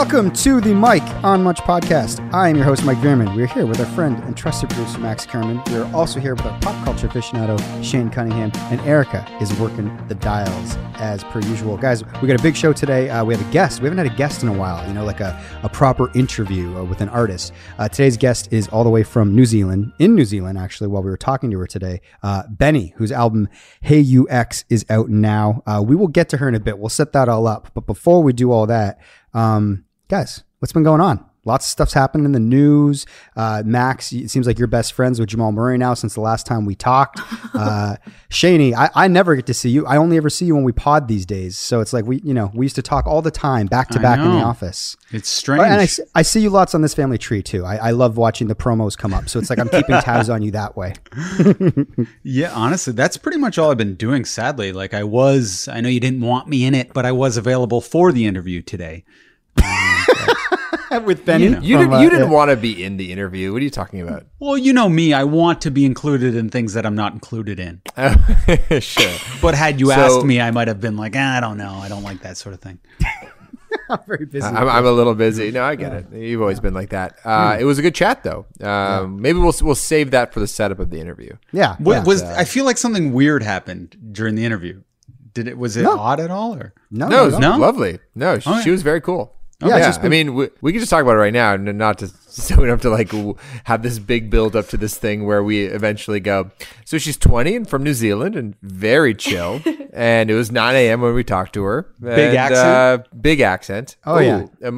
Welcome to the Mike on Much podcast. I am your host, Mike Veerman. We're here with our friend and trusted producer, Max Kerman. We are also here with our pop culture aficionado, Shane Cunningham, and Erica is working the dials as per usual. Guys, we got a big show today. Uh, we have a guest. We haven't had a guest in a while, you know, like a, a proper interview uh, with an artist. Uh, today's guest is all the way from New Zealand, in New Zealand, actually, while we were talking to her today. Uh, Benee, whose album Hey UX is out now. Uh, we will get to her in a bit. We'll set that all up. But before we do all that, um, guys, what's been going on? Lots of stuff's happened in the news. Uh, Max, it seems like you're best friends with Jamal Murray now since the last time we talked. Uh, Shaney, I, I never get to see you. I only ever see you when we pod these days. So it's like we, you know, we used to talk all the time, back to back in the office. It's strange. And I, I see you lots on this family tree too. I, I love watching the promos come up. So it's like I'm keeping tabs on you that way. yeah, honestly, that's pretty much all I've been doing. Sadly, like I was, I know you didn't want me in it, but I was available for the interview today. with Benee. You know. You from, didn't. uh, You didn't yeah. want to be in the interview. What are you talking about? Well, you know me, I want to be included in things that I'm not included in. sure. But had you So- asked me, I might have been like, ah, I don't know, I don't like that sort of thing. I'm very busy. I'm, I'm a little busy. No, I get it. You've always been like that. Uh, It was a good chat, though. Um, Maybe we'll we'll save that for the setup of the interview. yeah. What yeah. was I feel like something weird happened during the interview. Did it was it No. odd at all or no, No, it was No? lovely. No, she, Okay. she was very cool. Yeah, yeah. just I mean, we, we can just talk about it right now, and not to so we don't have to like have this big build up to this thing where we eventually go. So she's 20 and from New Zealand and very chill. and it was 9 a.m. when we talked to her. Big And, accent? Uh, big accent. Oh, yeah. uh,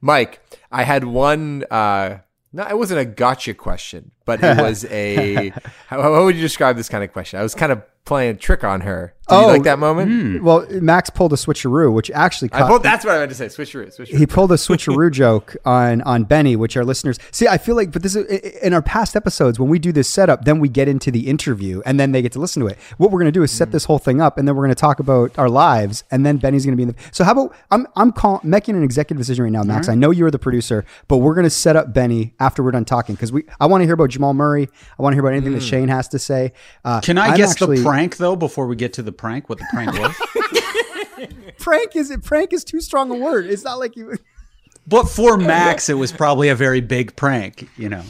Mike, I had one. Uh, no, it wasn't a gotcha question, but it was a. how, how would you describe this kind of question? I was kind of playing a trick on her. Did you Oh, like that moment? Hmm. Well, Max pulled a switcheroo, which actually I caught, pulled, that's what I meant to say. Switcheroo. Switcheroo. he pulled a switcheroo joke on on Benee, which our listeners see. I feel like, but this is in our past episodes when we do this setup, then we get into the interview, and then they get to listen to it. What we're going to do is set hmm. this whole thing up, and then we're going to talk about our lives, and then Benee's going to be in the. So how about I'm I'm call, making an executive decision right now, Max. I know you're the producer, but we're going to set up Benee after we're done talking because we I want to hear about Jamal Murray. I want to hear about anything that hmm. Shane has to say. Uh, Can I I'm guess actually- the prank though before we get to the prank? What the prank was? Prank is it? Prank is too strong a word. It's not like you. but for Max, it was probably a very big prank. You know.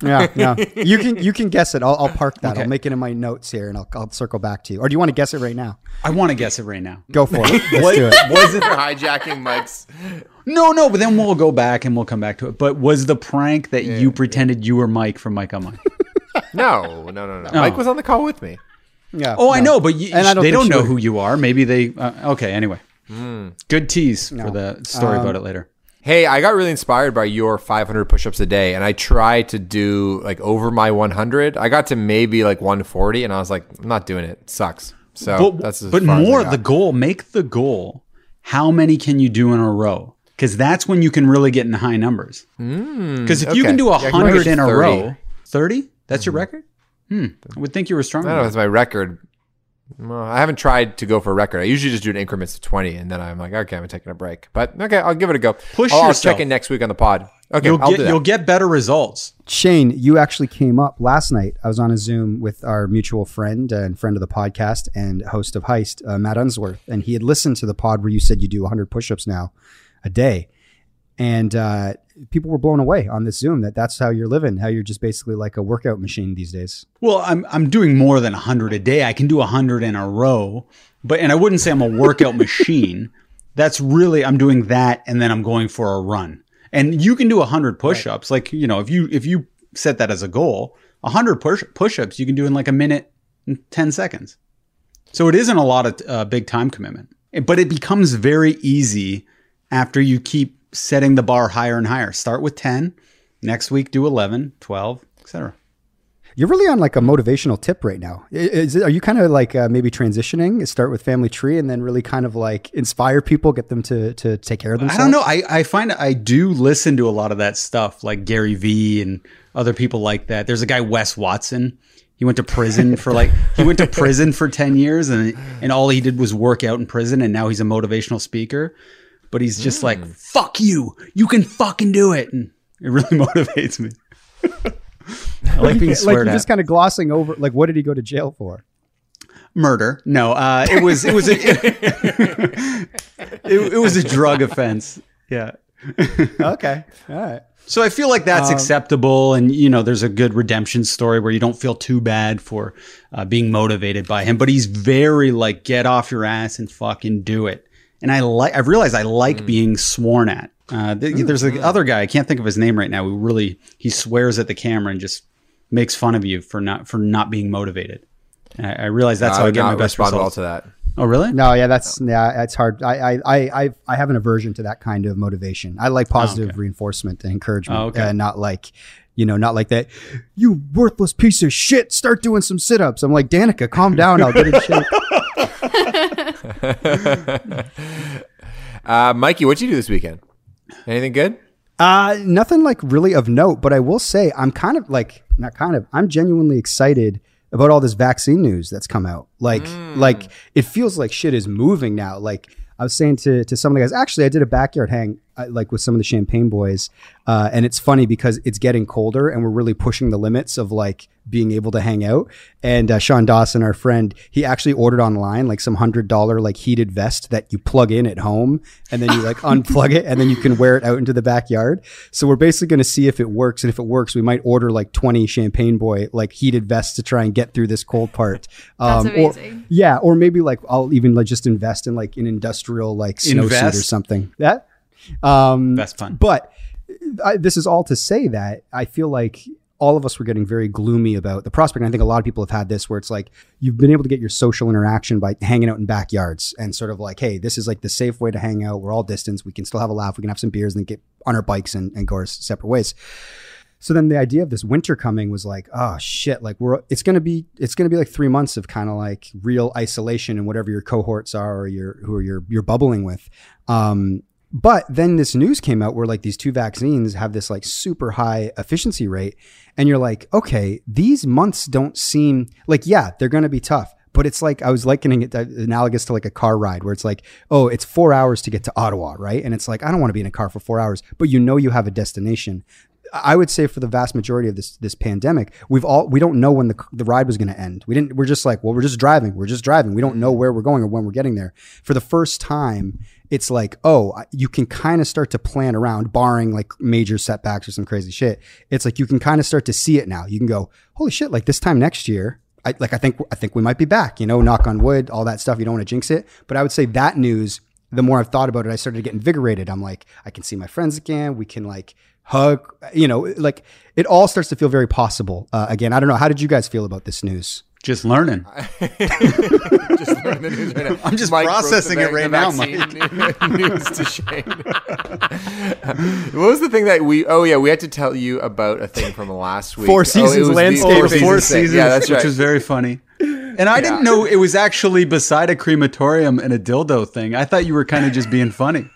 Yeah, yeah. You can you can guess it. I'll, I'll park that. I'll make it in my notes here, and I'll, I'll circle back to you. Or do you want to guess it right now? I want to guess it right now. Go for it. Let's What do it. was it? You're hijacking Mike's. No, no. But then we'll go back and we'll come back to it. But was the prank that you pretended you were Mike from Mike on Mike? No, no, no, no. Oh. Mike was on the call with me. Yeah. Oh, I know, but you, And I don't they don't know would- who you are. Maybe they. Uh, okay. Anyway, hmm. good tease for the story about um, it later. Hey, I got really inspired by your 500 push-ups a day, and I tried to do like over my 100. I got to maybe like 140, and I was like, I'm not doing it. It sucks. So But, that's as but far as I more got. the goal. Make the goal. How many can you do in a row? Because that's when you can really get in high numbers. Hmm, because if you can do Yeah, can make hundred in a 30. row, thirty. That's your hmm. record. Hmm. I would think you were stronger. I don't know it's my record. Well, I haven't tried to go for a record. I usually just do it in increments of 20, and then I'm like, okay, I'm taking a break. But okay, I'll give it a go. Push I'll, I'll yourself. check in next week on the pod. Okay, You'll I'll get do that. you'll get better results. Shane, you actually came up last night. I was on a Zoom with our mutual friend and friend of the podcast and host of Heist, uh, Matt Unsworth, and he had listened to the pod where you said you do 100 push-ups now a day, and uh, people were blown away on this Zoom that that's how you're living, how you're just basically like a workout machine these days. Well, I'm I'm doing more than hundred a day. I can do hundred in a row, but and I wouldn't say I'm a workout machine. That's really I'm doing that, and then I'm going for a run. And you can do hundred push-ups. Like you know, if you if you set that as a goal, hundred push push-ups you can do in like a minute and ten seconds. So it isn't a lot of uh, big time commitment, but it becomes very easy after you keep setting the bar higher and higher. Start with 10, next week do 11, 12, etc. You're really on like a motivational tip right now. Is are you kind of like uh, maybe transitioning? Start with Family Tree and then really kind of like inspire people, get them to to take care of themselves. I don't know. I, I find I do listen to a lot of that stuff, like Gary Vee and other people like that. There's a guy Wes Watson. He went to prison for like he went to prison for ten years, and and all he did was work out in prison, and now he's a motivational speaker. But he's just like, "Fuck you! You can fucking do it!" And it really motivates me. I like being like you're at. just kind of glossing over. Like, what did he go to jail for? Murder? No, uh, it was it was a, it, it was a drug offense. Yeah. okay. All right. So I feel like that's acceptable, and you know, there's a good redemption story where you don't feel too bad for uh, being motivated by him. But he's very like, get off your ass and fucking do it. And I like, I've realized I like being sworn at. Uh, th- there's a other guy I can't think of his name right now. Who really he swears at the camera and just makes fun of you for not for not being motivated. And I, I realize that's I how I would get my best respond well results. to that. Oh, really? No, yeah, that's yeah, it's hard. I I I I, I have an aversion to that kind of motivation. I like positive okay. reinforcement and encouragement, Oh, okay. uh, not like. You know, not like that. You worthless piece of shit. Start doing some sit-ups. I'm like, Danica, calm down. I'll get in shape. Uh, Mikey, what'd you do this weekend? Anything good? Uh, nothing like really of note, but I will say I'm kind of like not kind of I'm genuinely excited about all this vaccine news that's come out. Like like it feels like shit is moving now. Like I was saying to to some of the guys, actually I did a backyard hang uh, like with some of the champagne boys, uh, and it's funny because it's getting colder and we're really pushing the limits of like being able to hang out. And uh, Sean Dawson, our friend, he actually ordered online like some hundred dollar like heated vest that you plug in at home and then you like unplug it and then you can wear it out into the backyard. So we're basically going to see if it works. And if it works, we might order like 20 champagne boy like heated vests to try and get through this cold part. That's or- amazing. yeah. Or maybe like I'll even like just invest in like an industrial like snowsuit or something. That, um, That's fun. but I, this is all to say that I feel like all of us were getting very gloomy about the prospect. And I think a lot of people have had this where it's like you've been able to get your social interaction by hanging out in backyards and sort of like, hey, this is like the safe way to hang out. We're all distance. We can still have a laugh. We can have some beers and then get on our bikes and, and go our separate ways. So then the idea of this winter coming was like, oh shit, like we're it's gonna be it's gonna be like three months of kind of like real isolation and whatever your cohorts are or your who are you're you're bubbling with. Um, but then this news came out where like these two vaccines have this like super high efficiency rate, and you're like, okay, these months don't seem like yeah, they're gonna be tough. But it's like I was likening it to, analogous to like a car ride where it's like, oh, it's four hours to get to Ottawa, right? And it's like I don't want to be in a car for four hours, but you know you have a destination. I would say for the vast majority of this this pandemic, we've all we don't know when the the ride was going to end. We didn't. We're just like, well, we're just driving. We're just driving. We don't know where we're going or when we're getting there. For the first time, it's like, oh, you can kind of start to plan around, barring like major setbacks or some crazy shit. It's like you can kind of start to see it now. You can go, holy shit! Like this time next year, I like I think I think we might be back. You know, knock on wood, all that stuff. You don't want to jinx it, but I would say that news. The more I've thought about it, I started to get invigorated. I'm like, I can see my friends again. We can like hug. You know, like it all starts to feel very possible uh, again. I don't know. How did you guys feel about this news? Just learning. just learning the news right now. I'm just Mike processing it right now, vaccine news to Shane. what was the thing that we? Oh yeah, we had to tell you about a thing from last week. Four oh, Seasons was the landscaping. Four Oh, Four Seasons seasons, Yeah, that's right. which was very funny. And I didn't know it was actually beside a crematorium and a dildo thing. I thought you were kind of just being funny.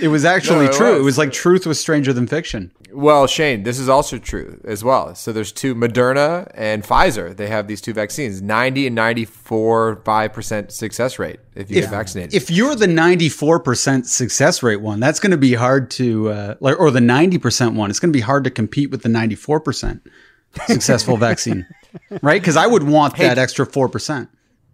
It was actually No, it true. was. It was like truth was stranger than fiction. Well, Shane, this is also true as well. So there's two Moderna and Pfizer. They have these two vaccines, 90 and 94 5% success rate if you get vaccinated. If you're the 94% success rate one, that's going to be hard to, uh, like, or the 90% one, it's going to be hard to compete with the 94% successful vaccine, right? Because I would want that extra 4%.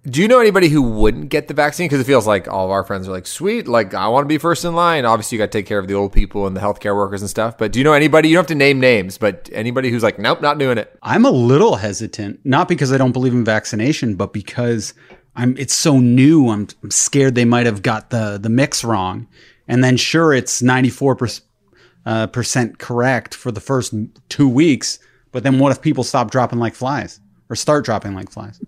Do you know anybody who wouldn't get the vaccine? Because it feels like all of our friends are like, sweet, like I want to be first in line. Obviously, you got to take care of the old people and the healthcare workers and stuff. But do you know anybody? You don't have to name names, but anybody who's like, nope, not doing it. I'm a little hesitant, not because I don't believe in vaccination, but because I'm it's so new. I'm, I'm scared they might have got the the mix wrong, and then sure it's 94 percent uh, percent correct for the first two weeks, but then what if people stop dropping like flies or start dropping like flies?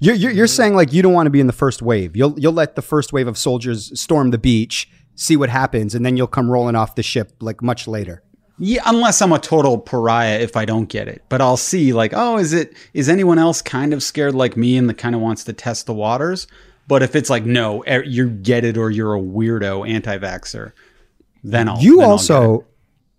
You're, you're, you're saying like you don't want to be in the first wave. You'll you'll let the first wave of soldiers storm the beach, see what happens, and then you'll come rolling off the ship like much later. Yeah, unless I'm a total pariah if I don't get it. But I'll see like, oh, is it is anyone else kind of scared like me and that kind of wants to test the waters? But if it's like, no, you get it or you're a weirdo anti-vaxer, then I'll You then I'll also,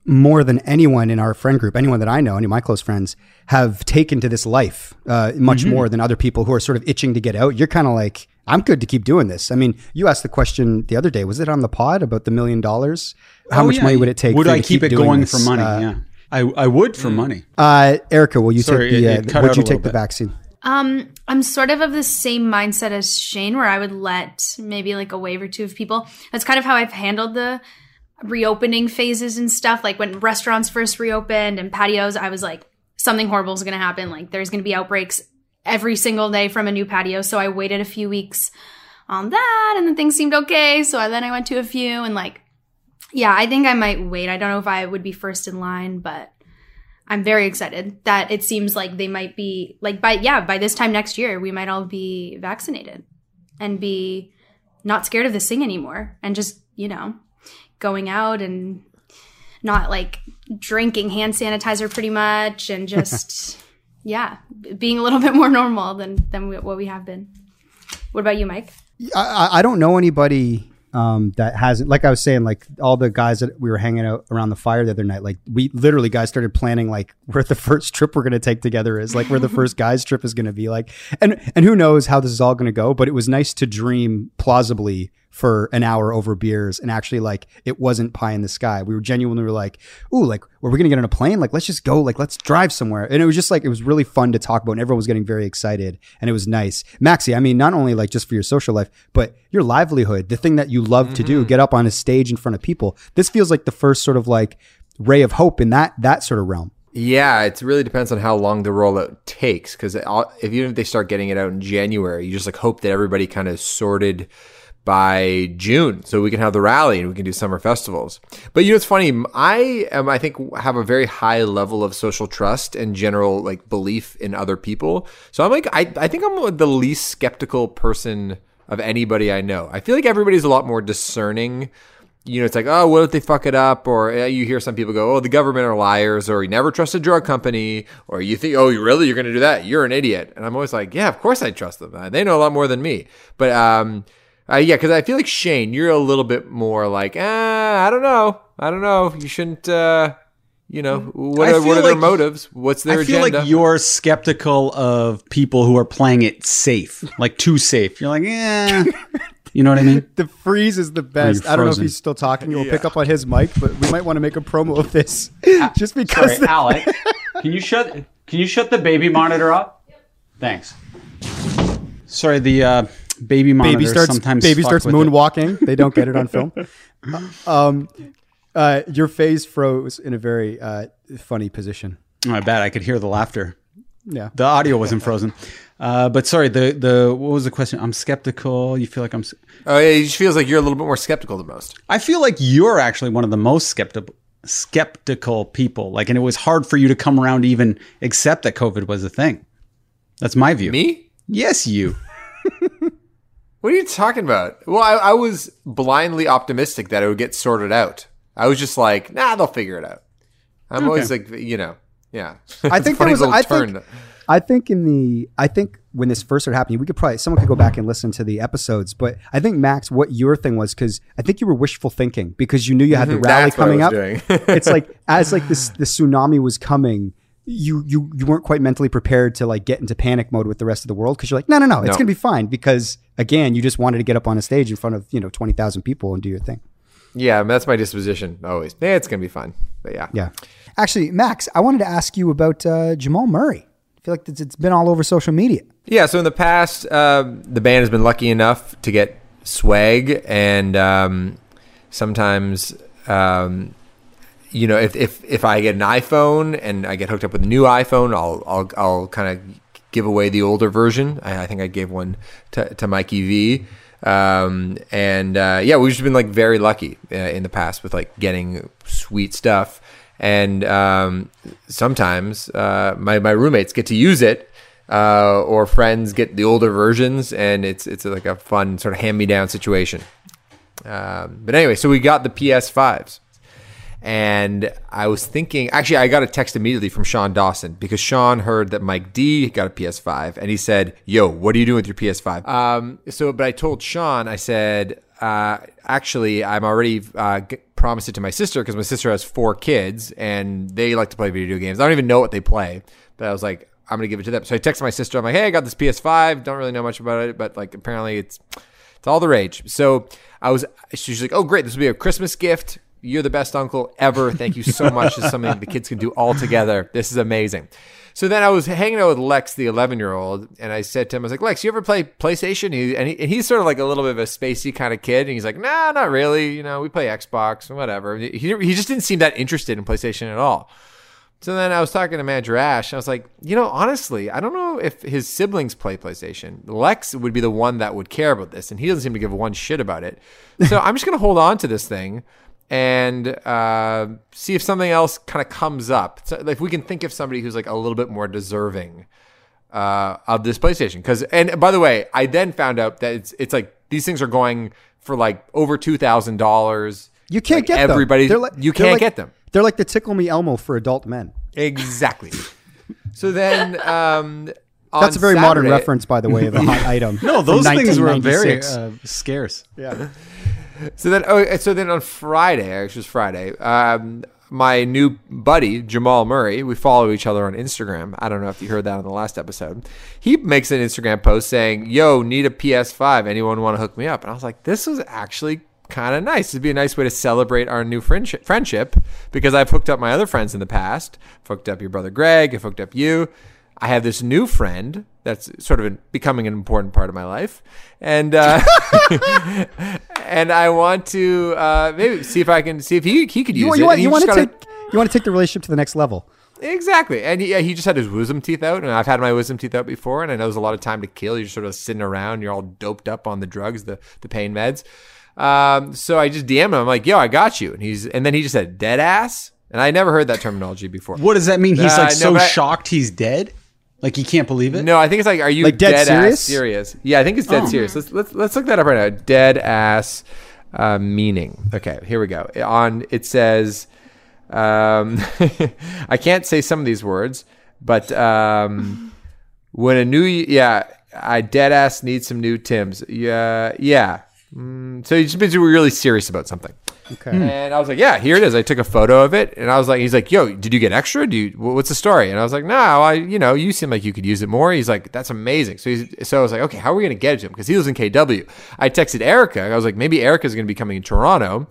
more than anyone in our friend group, anyone that I know, any of my close friends, have taken to this life uh, much Mm-hmm. more than other people who are sort of itching to get out. You're kind of like, I'm good to keep doing this. I mean, you asked the question the other day. Was it on the pod about the million dollars? How Oh, much yeah. money would it take? Would for I to keep, it going this? for money? Uh, yeah, I I would for money. Uh, Erica, will you Sorry, take the? it- Uh, it cut would you take the bit. vaccine? Um, I'm sort of of the same mindset as Shane, where I would let maybe like a wave or two of people. That's kind of how I've handled the reopening phases and stuff. Like when restaurants first reopened and patios, I was like, something horrible is going to happen. Like there's going to be outbreaks every single day from a new patio. So I waited a few weeks on that and then things seemed okay. So I, then I went to a few and like, yeah, I think I might wait. I don't know if I would be first in line, but I'm very excited that it seems like they might be like by yeah, by this time next year we might all be vaccinated and be not scared of this thing anymore and just, you know, going out and not like drinking hand sanitizer pretty much and just yeah, being a little bit more normal than than what we have been. What about you, Mike? I, I don't know anybody um, that hasn't. Like I was saying, like all the guys that we were hanging out around the fire the other night. Like we literally guys started planning like where the first trip we're going to take together is, like where the first guys trip is going to be, like, and and who knows how this is all going to go. But it was nice to dream plausibly for an hour over beers and actually like it wasn't pie in the sky. We were genuinely were like, ooh, like were we gonna get on a plane? Like let's just go, like let's drive somewhere. And it was just like it was really fun to talk about and everyone was getting very excited and it was nice. Maxi, I mean, not only like just for your social life, but your livelihood, the thing that you love mm-hmm. to do, get up on a stage in front of people. This feels like the first sort of like ray of hope in that that sort of realm. Yeah, it really depends on how long the rollout takes. Because if even if they start getting it out in January, you just like hope that everybody kind of sorted by June so we can have the rally and we can do summer festivals. But you know it's funny, I am I think have a very high level of social trust and general like belief in other people. So I'm like I I think I'm the least skeptical person of anybody I know. I feel like everybody's a lot more discerning. You know, it's like, oh, what if they fuck it up? Or you hear some people go, oh, the government are liars, or you never trust a drug company, or you think, oh, you really, you're going to do that? You're an idiot. And I'm always like, yeah, of course I trust them. They know a lot more than me. But um, uh, yeah, because I feel like Shane, you're a little bit more like, ah, I don't know, I don't know. You shouldn't, uh, you know, what are, what are like, their motives? What's their I feel agenda? like you're skeptical of people who are playing it safe, like too safe. You're like, yeah. You know what I mean? the freeze is the best. I don't know if he's still talking. We'll yeah. pick up on his mic, but we might want to make a promo of this, just because. Sorry, the- Alec, can you shut? Can you shut the baby monitor off? Thanks. Sorry, the uh, baby monitor baby starts, sometimes baby starts moonwalking. They don't get it on film. um, uh, your face froze in a very uh, funny position. Oh, I bet I could hear the laughter. Yeah, the audio wasn't frozen. Uh, but sorry, the the what was the question? I'm skeptical. You feel like I'm. Oh yeah, it just feels like you're a little bit more skeptical than most. I feel like you're actually one of the most skeptical skeptical people. Like, and it was hard for you to come around to even accept that COVID was a thing. That's my view. Me? Yes, you. What are you talking about? Well, I, I, was blindly optimistic that it would get sorted out. I was just like, nah, they'll figure it out. I'm okay. always like, you know, yeah. I think there was. I think, I think in the. I think when this first started happening, we could probably someone could go back and listen to the episodes. But I think Max, what your thing was, because I think you were wishful thinking because you knew you had the mm-hmm. rally coming up. it's like as like this the tsunami was coming you you you weren't quite mentally prepared to like get into panic mode with the rest of the world because you're like no no no it's no. gonna be fine because again you just wanted to get up on a stage in front of you know twenty thousand people and do your thing. Yeah, that's my disposition always. Yeah, it's gonna be fun. But yeah, yeah. Actually, Max, I wanted to ask you about uh, Jamal Murray. I feel like it's been all over social media. Yeah, so in the past, uh, the band has been lucky enough to get swag, and um, sometimes um, you know, if, if, if I get an iPhone and I get hooked up with a new iPhone, I'll, I'll, I'll kind of give away the older version. I, I, think I gave one to, to Mikey V. Um, and, uh, yeah, we've just been like very lucky uh, in the past with like getting sweet stuff. And, um, sometimes, uh, my, my roommates get to use it. Uh, or friends get the older versions, and it's it's like a fun sort of hand me down situation. Um, but anyway, so we got the PS5s. And I was thinking, actually, I got a text immediately from Sean Dawson because Sean heard that Mike D got a PS5 and he said, Yo, what are you doing with your PS5? Um, so, but I told Sean, I said, uh, actually, I'm already uh, promised it to my sister because my sister has four kids and they like to play video games. I don't even know what they play, but I was like, I'm gonna give it to them. So I texted my sister. I'm like, hey, I got this PS5. Don't really know much about it, but like apparently it's it's all the rage. So I was. She's like, oh great, this will be a Christmas gift You're the best uncle ever. Thank you so much. It's something the kids can do all together. This is amazing. So then I was hanging out with Lex, the 11 year old, and I said to him, I was like, Lex, you ever play PlayStation? He, and, he, and he's sort of like a little bit of a spacey kind of kid. And he's like, nah, not really. You know, we play Xbox and whatever. He, he just didn't seem that interested in PlayStation at all. So then I was talking to Manager Ash, and I was like, you know, honestly, I don't know if his siblings play PlayStation. Lex would be the one that would care about this, and he doesn't seem to give one shit about it. So I'm just going to hold on to this thing and uh, see if something else kind of comes up. So if we can think of somebody who's like a little bit more deserving uh, of this PlayStation. Because and by the way, I then found out that it's it's like these things are going for like over two thousand dollars. You can't like get everybody. They're like- you can't like- get them. They're like the Tickle Me Elmo for adult men. Exactly. so then, um, That's a very modern reference, by the way, of a hot item. No, those things were very uh, scarce. yeah. So then, oh, so then on Friday, actually, it was Friday. Um, my new buddy Jamal Murray, we follow each other on Instagram. I don't know if you heard that on the last episode. He makes an Instagram post saying, "Yo, need a PS5? Anyone want to hook me up?" And I was like, "This was actually." Kind of nice. It'd be a nice way to celebrate our new friendship. Friendship, because I've hooked up my other friends in the past. I've hooked up your brother Greg. I've hooked up you. I have this new friend that's sort of becoming an important part of my life, and uh, and I want to uh, maybe see if I can see if he he could use You, it. you want, you you want to gotta- take you want to take the relationship to the next level. exactly, and he, yeah, he just had his wisdom teeth out, and I've had my wisdom teeth out before, and I know there's a lot of time to kill. You're sort of sitting around, you're all doped up on the drugs, the the pain meds. Um, so I just DM him. I'm like, "Yo, I got you," and he's and then he just said, "Dead ass," and I never heard that terminology before. What does that mean? He's Uh, like no, so but I- shocked he's dead. Like you can't believe it. No, I think it's like, are you Like dead dead, serious? ass serious? Yeah, I think it's dead Oh. serious. Let's let's let's look that up right now. Dead ass uh, meaning. Okay, here we go. On it says, um, I can't say some of these words, but um, when a new yeah, I dead ass need some new Tims. Yeah, yeah. Mm, so he just means we're really serious about something. Okay. And I was like, yeah, here it is. I took a photo of it, and I was like, he's like, yo, did you get extra? Do you, what's the story? And I was like, no, I, you know, you seem like you could use it more. He's like, that's amazing. So he's, so I was like, okay, how are we gonna get it to him? Because he lives in KW. I texted Erica. I was like, maybe Erica's gonna be coming in Toronto.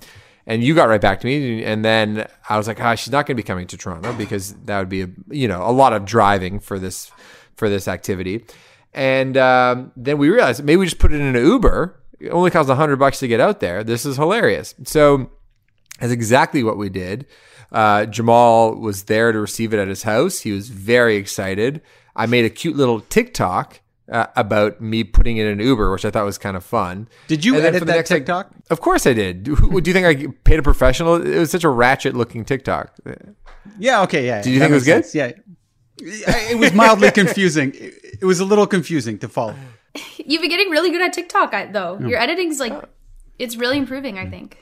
And you got right back to me, and then I was like, ah, she's not going to be coming to Toronto because that would be, a, you know, a lot of driving for this for this activity. And um, then we realized maybe we just put it in an Uber. It only costs a hundred bucks to get out there. This is hilarious. So that's exactly what we did. Uh, Jamal was there to receive it at his house. He was very excited. I made a cute little TikTok uh, about me putting it in an Uber, which I thought was kind of fun. Did you And edit that next, like- TikTok? of course I did. Do, you think I paid a professional? It was such a ratchet looking TikTok. Yeah. Okay. Yeah. Did you think it was sense. Yeah. It was mildly confusing. It was a little confusing to follow. You've been getting really good at TikTok, I- though. Your editing's like, it's really improving. I think.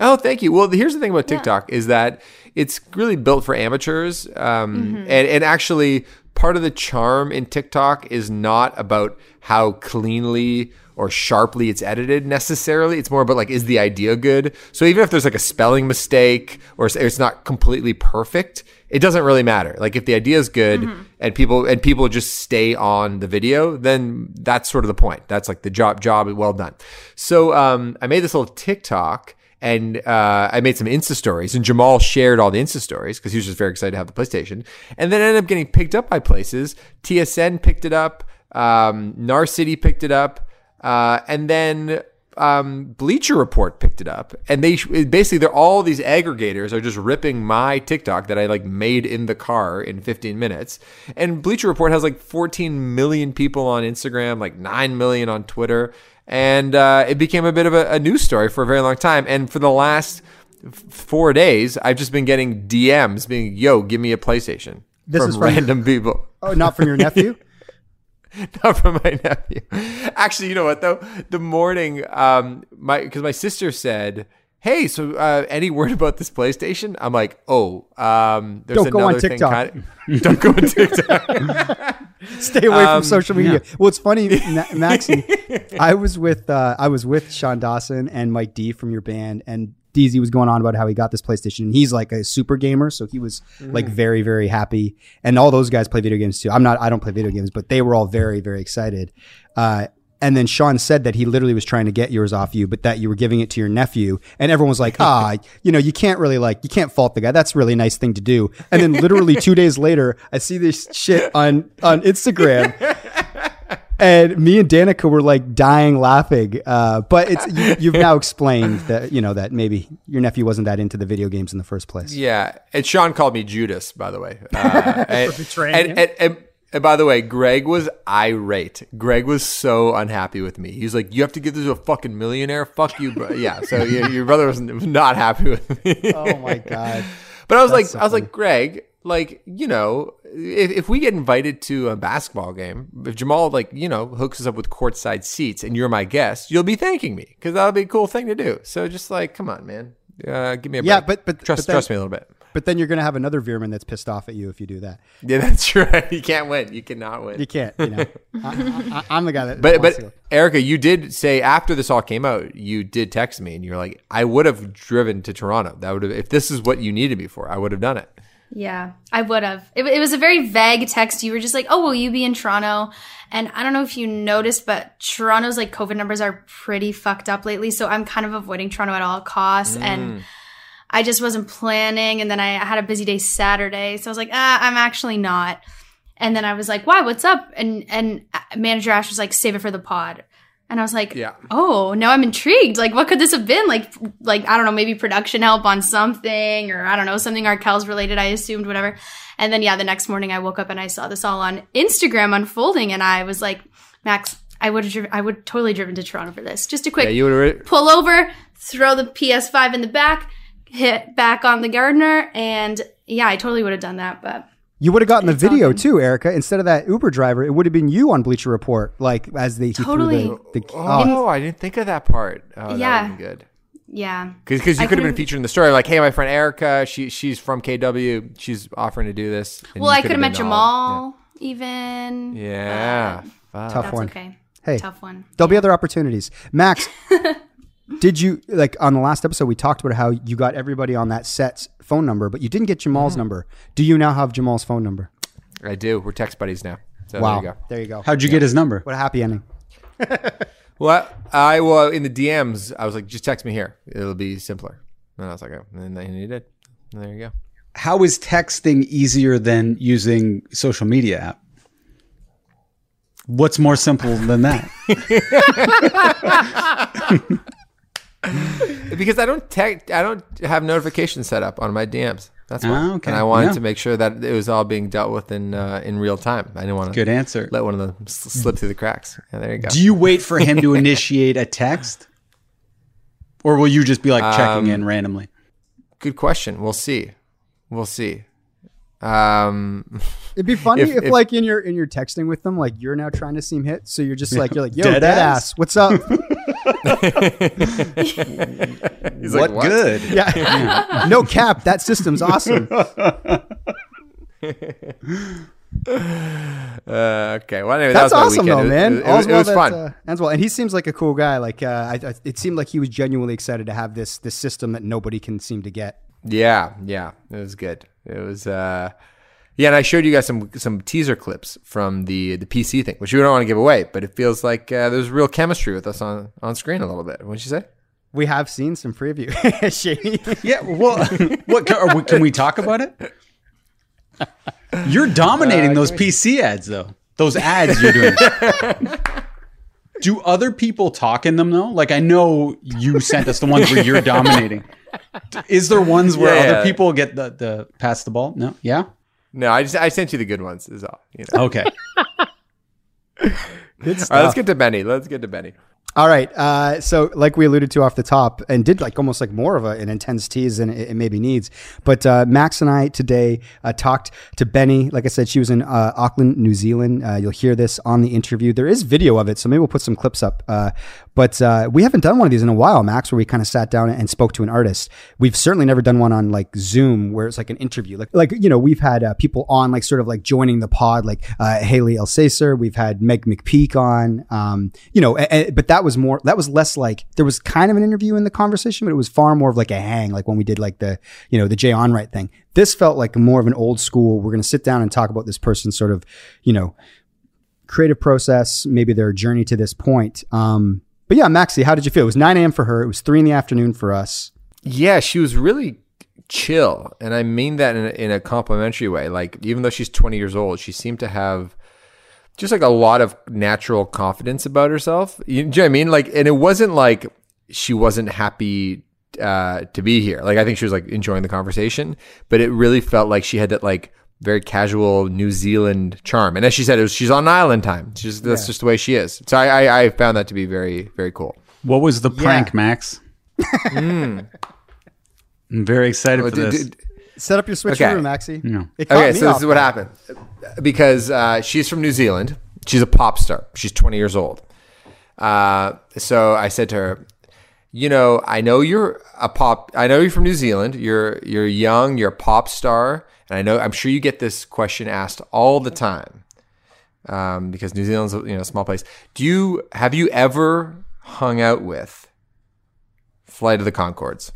Oh, thank you. Well, here's the thing about TikTok is that it's really built for amateurs, um, and and actually part of the charm in TikTok is not about how cleanly or sharply it's edited necessarily. It's more about like is the idea good. So even if there's like a spelling mistake or it's- not completely perfect, it doesn't really matter. Like if the idea is good and people and people just stay on the video, then that's sort of the point. That's like the job job well done. So um, I made this little TikTok and uh, I made some Insta stories, and Jamal shared all the Insta stories because he was just very excited to have the PlayStation. And then it ended up getting picked up by places. TSN picked it up, um, Narcity picked it up, uh, and then um, Bleacher Report picked it up. And they basically they're all these aggregators are just ripping my TikTok that I like made in the car in 15 minutes. And Bleacher Report has like 14 million people on Instagram, like 9 million on Twitter and uh, it became a bit of a, a news story for a very long time. And for the last four days, I've just been getting DMs being, "Yo, give me a PlayStation." This from is from- random people, Oh, not from your nephew? not from my nephew. Actually, you know what though? The morning, um, my because my sister said. Hey, so uh, any word about this PlayStation? I'm like, oh, um, there's Don't go on another thing. TikTok. Kind don't go on TikTok. Stay away Um, from social media. Well, it's funny, Ma- Maxie. I was with uh, I was with Sean Dawson and Mike D from your band, and DZ was going on about how he got this PlayStation. And he's like a super gamer, so he was like very very happy. And all those guys play video games too. I'm not. I don't play video games, but they were all very very excited. Uh, And then Sean said that he literally was trying to get yours off you, but that you were giving it to your nephew. And everyone was like, ah, you know, you can't really like, you can't fault the guy. That's a really nice thing to do. And then literally two days later, I see this shit on, on Instagram. And me and Danica were like dying laughing. Uh, but it's you, you've now explained that you know that maybe your nephew wasn't that into the video games in the first place. Yeah, and Sean called me Judas, by the way. Uh, and, betraying and, and, and, and by the way, Greg was irate. Greg was so unhappy with me. He's like, "You have to give this to a fucking millionaire. Fuck you, bro." Yeah. So your, your brother was not happy with me. Oh my god. But I was like, so I was like, Greg, like, you know, if, if we get invited to a basketball game, if Jamal, like, you know, hooks us up with courtside seats and you're my guest, you'll be thanking me because that'll be a cool thing to do. So just like, come on, man. Uh, give me a Yeah, break. but but trust but then- trust me a little bit. But then you're gonna have another Veerman that's pissed off at you if you do that. Yeah, that's right. You can't win. You cannot win. You can't. You know, I, I, am the guy that. But but to- Erica, you did say after this all came out, you did text me and you're like, I would have driven to Toronto. That would have if this is what you needed me for, I would have done it. Yeah, I would have. It, it was a very vague text. You were just like, "Oh, will you be in Toronto?" And I don't know if you noticed, but Toronto's like COVID numbers are pretty fucked up lately. So I'm kind of avoiding Toronto at all costs, and I just wasn't planning. And then I had a busy day Saturday, so I was like, "Ah, I'm actually not." And then I was like, "Why? What's up?" And and manager Ash was like, "Save it for the pod." And I was like, Yeah. oh, now I'm intrigued. Like, what could this have been? Like, like I don't know, maybe production help on something, or I don't know, something Arkells related. I assumed, whatever. And then yeah, the next morning I woke up and I saw this all on Instagram unfolding, and I was like, Max, I would have, I would totally driven to Toronto for this. Just a quick Yeah, would pull over, throw the PS5 in the back, hit back on the Gardiner, and yeah, I totally would have done that. But you would have gotten the video good. too, Erica. Instead of that Uber driver, it would have been you on Bleacher Report, like as they threw Totally. the, the Oh, oh, I didn't think of that part. Oh, Yeah. would have been good. yeah, Because you could have been featured in the story, like, hey, my friend Erica, she she's from KW, she's offering to do this. And well, I could have met been all- Jamal even. Yeah. yeah. Fuck. tough That's one. okay. Hey. Tough one. There'll be other opportunities. Max, did you like on the last episode we talked about how you got everybody on that set's phone number, but you didn't get Jamal's mm-hmm. number. Do you now have Jamal's phone number? I do. We're text buddies now. So wow. there you go. There you go. How'd you get his number? what a happy ending. Well, I well in the DMs, I was like, just text me here. It'll be simpler. And I was like, oh, and then he did. And there you go. How is texting easier than using social media app? What's more simple than that? Because I don't text, I don't have notifications set up on my DMs. That's why. Ah, okay. And I wanted Yeah. to make sure that it was all being dealt with in uh, in real time. I didn't want to Good answer. let one of them slip through the cracks. Yeah, there you go. Do you wait for him to initiate a text? Or will you just be like checking Um, in randomly? Good question. We'll see. We'll see. Um, It'd be funny If- if, if- like in your in your texting with them, like you're now trying to seem hit, so you're just like you're like, yo, Dead dead, ass? ass. what's up? he's what, like, what? good? yeah, no cap. That system's awesome. Uh, okay. Well, anyway, That's that was awesome though, man. It, it, All's was- it well was that, fun. Uh, ends well, and he seems like a cool guy. Like uh, I, I, it seemed like he was genuinely excited to have this this system that nobody can seem to get. Yeah, yeah, it was good. It was, uh, yeah, and I showed you guys some some teaser clips from the the PC thing, which we don't want to give away, but it feels like uh, there's real chemistry with us on on screen a little bit. What'd you say? We have seen some preview. Shady. Yeah, well, what can, we- can we talk about it? You're dominating those PC ads, though. Those ads you're doing. Do other people talk in them though? Like I know you sent us the ones where you're dominating. Is there ones where Yeah. other people get the, the pass the ball? No. Yeah. No, I just I sent you the good ones. Is all. You know. Okay. Good stuff. All right, let's get to Benee. Let's get to Benee. All right. Uh, so, like we alluded to off the top, and did like almost like more of a, an intense tease than it, it maybe needs. But uh, Max and I today uh, talked to Benee. Like I said, she was in uh, Auckland, New Zealand. Uh, you'll hear this on the interview. There is video of it, so maybe we'll put some clips up. Uh, but we haven't done one of these in a while, Max, where we kind of sat down and spoke to an artist. We've certainly never done one on like Zoom, where it's like an interview. Like, like you know, we've had people on, like sort of like joining the pod, like Haley Alsacer. We've had Meg McPeak on. Um, you know, a- a- but that was more. That was less like there was kind of an interview in the conversation, but it was far more of like a hang, like when we did like the you know the Jay Onright thing. This felt like more of an old school. We're going to sit down and talk about this person's sort of you know creative process, maybe their journey to this point. Um, but yeah, Maxie, how did you feel? It was 9 a.m. for her. It was three in the afternoon for us. Yeah, she was really chill, and I mean that in a, in a complimentary way. Like even though she's 20 years old, she seemed to have just like a lot of natural confidence about herself. You, do you know what I mean? Like, and it wasn't like she wasn't happy uh, to be here. Like I think she was like enjoying the conversation, but it really felt like she had that like very casual New Zealand charm. And as she said, it was she's on island time. She's that's just the way she is. So I, I I found that to be very very cool. What was the prank, Max? I'm very excited for D- this. d- Set up your switcheroo, Okay. Maxie. No. It Okay, so this is what guard. happened. Because uh, she's from New Zealand. She's a pop star. She's 20 years old. Uh, so I said to her, you know, I know you're a pop. I know you're from New Zealand. You're you're young. You're a pop star, and I know I'm sure you get this question asked all the time, um, because New Zealand's a, you know a small place. Do you have you ever hung out with Flight of the Conchords?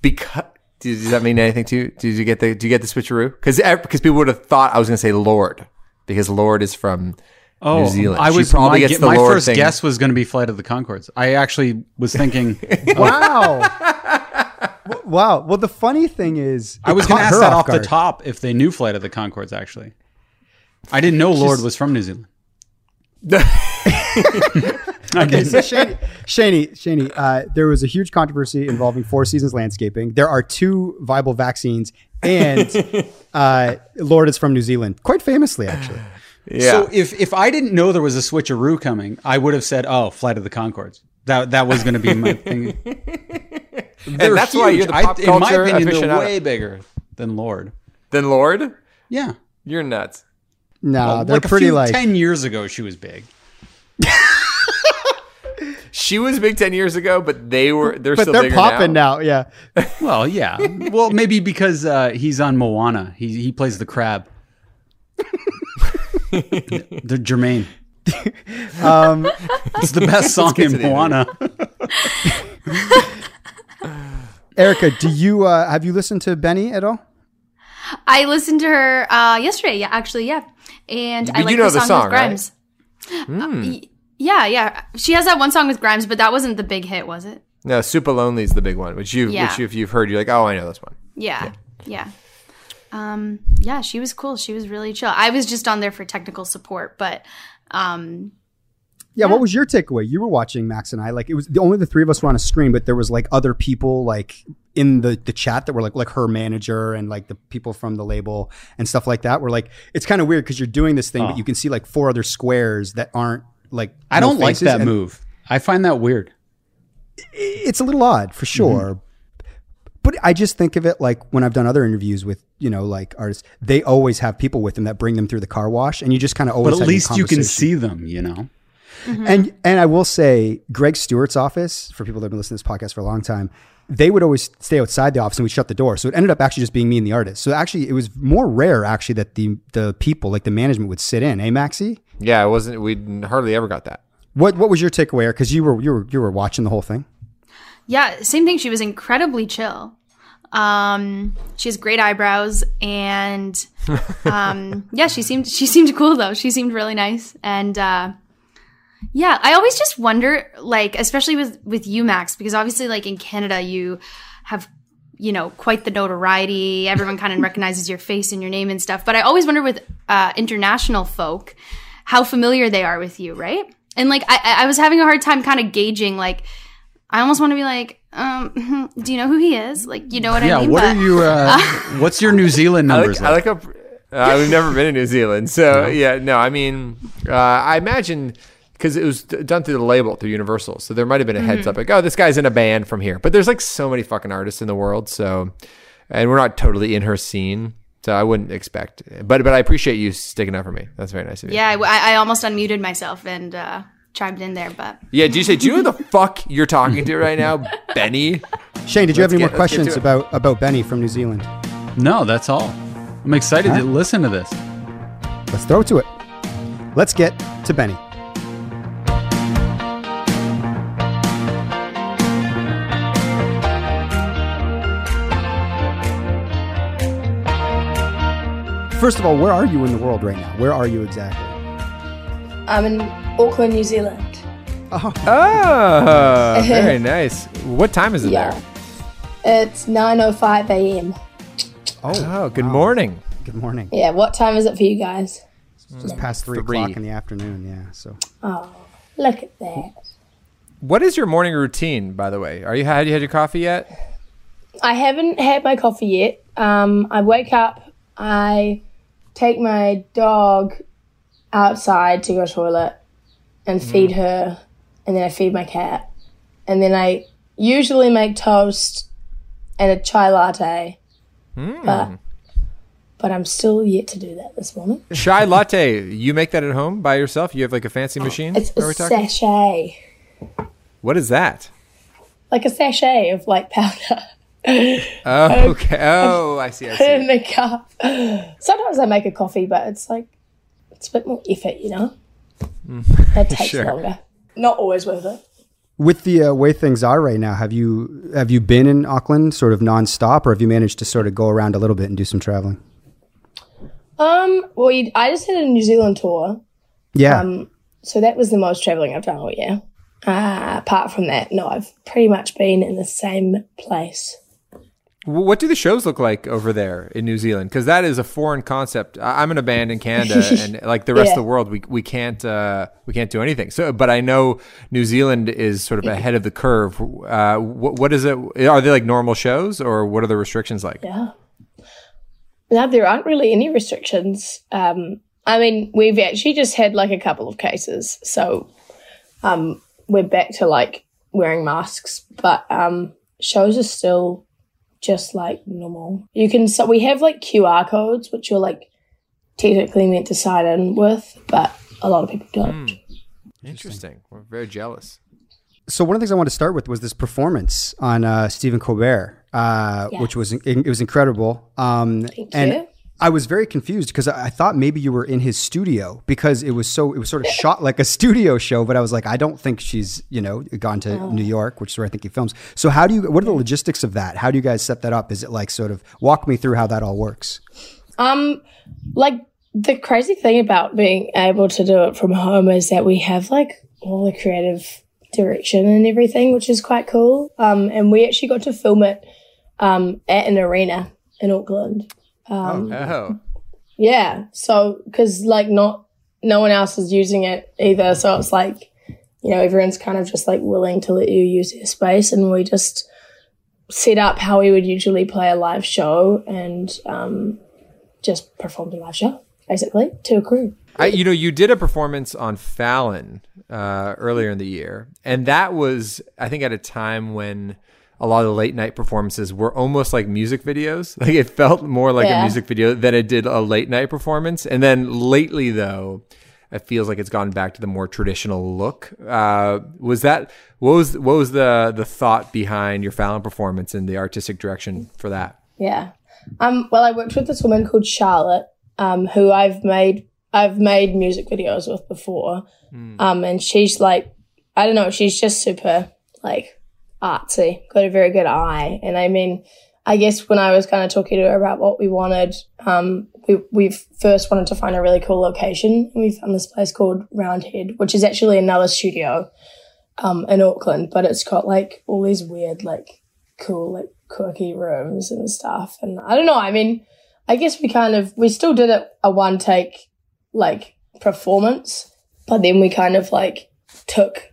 Because does that mean anything to you? Did you get the do you get the switcheroo? Because because people would have thought I was going to say Lorde because Lorde is from Oh, New Zealand. I She was probably my, gets ge- the my Lorde first thing. guess was going to be Flight of the Conchords. I actually was thinking Wow. Wow. Well, the funny thing is, I was going to ask that off off the top if they knew Flight of the Conchords. Actually, I didn't know Lorde was from New Zealand. I Okay, so Shaney, Shaney, Shaney, uh, there was a huge controversy involving Four Seasons Landscaping. There are two viable vaccines, and uh, Lorde is from New Zealand, quite famously, actually. Yeah. So if if I didn't know there was a switcheroo coming, I would have said, "Oh, Flight of the Conchords." That that was going to be my thing. They're that's why you're the pop in my culture opinion, they're way bigger than Lorde. Than Lorde, Yeah, you're nuts. No, Well, they're like a pretty few- like ten years ago, she was big. She was big ten years ago, but they were they're but still they're popping now. now. Yeah, Well, yeah. well, maybe because uh, he's on Moana. He he plays the crab. the Jermaine. um, It's the best song in Moana. Erica, do you uh, have you listened to Benee at all? I listened to her uh, yesterday. Yeah, actually, yeah. And I But like you know the the song, song, with Grimes. Uh, y- yeah, yeah. She has that one song with Grimes, but that wasn't the big hit, was it? No, Supalonely is the big one, which you Yeah. which if you've heard, you're like, oh, I know this one. Yeah, yeah. Um, yeah, she was cool. She was really chill. I was just on there for technical support, but um, Yeah, what was your takeaway? You were watching Max and I. Like it was the only the three of us were on a screen, but there was like other people like in the the chat that were like like her manager and like the people from the label and stuff like that. Were like it's kind of weird because you're doing this thing, Oh. but you can see like four other squares that aren't like I no don't like that and move. I find that weird. It's a little odd for mm-hmm. sure. But I just think of it like when I've done other interviews with, you know, like artists, they always have people with them that bring them through the car wash and you just kind of always But at have least you can see them, you know? Mm-hmm. And and I will say, Greg Stewart's office, for people that have been listening to this podcast for a long time, they would always stay outside the office and we'd shut the door. So it ended up actually just being me and the artist. So actually, it was more rare actually that the the people, like the management, would sit in. Eh, Maxie? Yeah, it wasn't. We hardly ever got that. What what was your takeaway? Because you were you were you were watching the whole thing. yeah, same thing. She was incredibly chill. Um, she has great eyebrows, and um, yeah, she seemed she seemed cool though. She seemed really nice, and uh, yeah, I always just wonder, like, especially with with you, Max, because obviously, like in Canada, you have you know quite the notoriety. Everyone kind of recognizes your face and your name and stuff. But I always wonder with uh, international folk how familiar they are with you, right? And like, I, I I was having a hard time kind of gauging, like. I almost want to be like, um, do you know who he is? Like, you know what Yeah, I mean? Yeah. what But- are you uh, what's your New Zealand I numbers like. I like? like how. Uh, we've never been in New Zealand, so yeah. No, I mean, uh, I imagine because it was done through the label through Universal, so there might have been a Mm-hmm. heads up like, oh, this guy's in a band from here. But there's like so many fucking artists in the world, so and we're not totally in her scene, so I wouldn't expect. But but I appreciate you sticking up for me. That's very nice of you. yeah, I, I almost unmuted myself and uh, chimed in there, but Yeah. Do you say? Do you know who the fuck you're talking to right now, Benee? Shane, did you have Let's any get- more let's get to questions about about Benee from New Zealand? No, that's all. I'm excited Huh? to listen to this. Let's throw to it. Let's get to Benee. First of all, where are you in the world right now? Where are you exactly? I'm in Auckland, New Zealand. Oh, very nice. What time is it Yeah. there? It's 9:05 a.m. Oh, good wow. morning. Good morning. Yeah, what time is it for you guys? Just past three, Three. o'clock in the afternoon. Yeah. So Oh, look at that. What is your morning routine, by the way? Are you had you had your coffee yet? I haven't had my coffee yet. Um, I wake up, I take my dog outside to go to toilet and mm-hmm. feed her, and then I feed my cat, and then I usually make toast and a chai latte, hmm. but but I'm still yet to do that this morning. Chai latte. You make that at home by yourself? You have like a fancy oh, machine? It's a sachet, What is that? like a sachet of like powder. Oh, okay. Oh, I see. I Put it in see. the cup. Sometimes I make a coffee, but it's like it's a bit more effort, you know. It takes Sure. longer. Not always worth it. with the uh, way things are right now, have you have you been in Auckland sort of nonstop, or have you managed to sort of go around a little bit and do some traveling? Um, well, you, I just did a New Zealand tour, Yeah. um, so that was the most traveling I've done all year. Uh, apart from that, no, I've pretty much been in the same place. What do the shows look like over there in New Zealand? Because that is a foreign concept. I'm in a band in Canada, and like the rest Yeah. of the world, we we can't uh, we can't do anything. So, but I know New Zealand is sort of ahead of the curve. Uh, what, what is it? Are they like normal shows, or what are the restrictions like? Yeah. Now there aren't really any restrictions. Um, I mean, we've actually just had like a couple of cases, so um, we're back to like wearing masks, but um, shows are still just like normal. You can so we have like QR codes, which you're like technically meant to sign in with, but a lot of people don't. Interesting. We're very jealous. so one of the things I wanted to start with was this performance on uh, Stephen Colbert, uh, Yeah. which was it was incredible. Um, Thank and you. I was very confused because I thought maybe you were in his studio because it was so it was sort of shot like a studio show. But I was like, I don't think she's you know gone to Oh. New York, which is where I think he films. So how do you? What are the logistics of that? How do you guys set that up? Is it like sort of walk me through how that all works? Um, like the crazy thing about being able to do it from home is that we have like all the creative direction and everything, which is quite cool. Um, and we actually got to film it um, at an arena in Auckland. Um, Oh, yeah, so because like not no one else is using it either, so it's like you know everyone's kind of just like willing to let you use their space, and we just set up how we would usually play a live show and um, just performed a live show basically to a crew. I, you know, you did a performance on Fallon uh, earlier in the year, and that was, I think, at a time when a lot of the late night performances were almost like music videos. Like it felt more like a music video than it did a late night performance. And then lately, though, it feels like it's gone back to the more traditional look. Uh, was that what was what was the the thought behind your Fallon performance and the artistic direction for that? Yeah. Um, well, I worked with this woman called Charlotte, um, who I've made I've made music videos with before. Um, and she's like, I don't know, she's just super like artsy, got a very good eye. And I mean, I guess when I was kind of talking to her about what we wanted, um, we we first wanted to find a really cool location, and we found this place called Roundhead, which is actually another studio, um, in Auckland, but it's got like all these weird like cool like quirky rooms and stuff. And I don't know. I mean, I guess we kind of we still did it a one take like performance, but then we kind of like took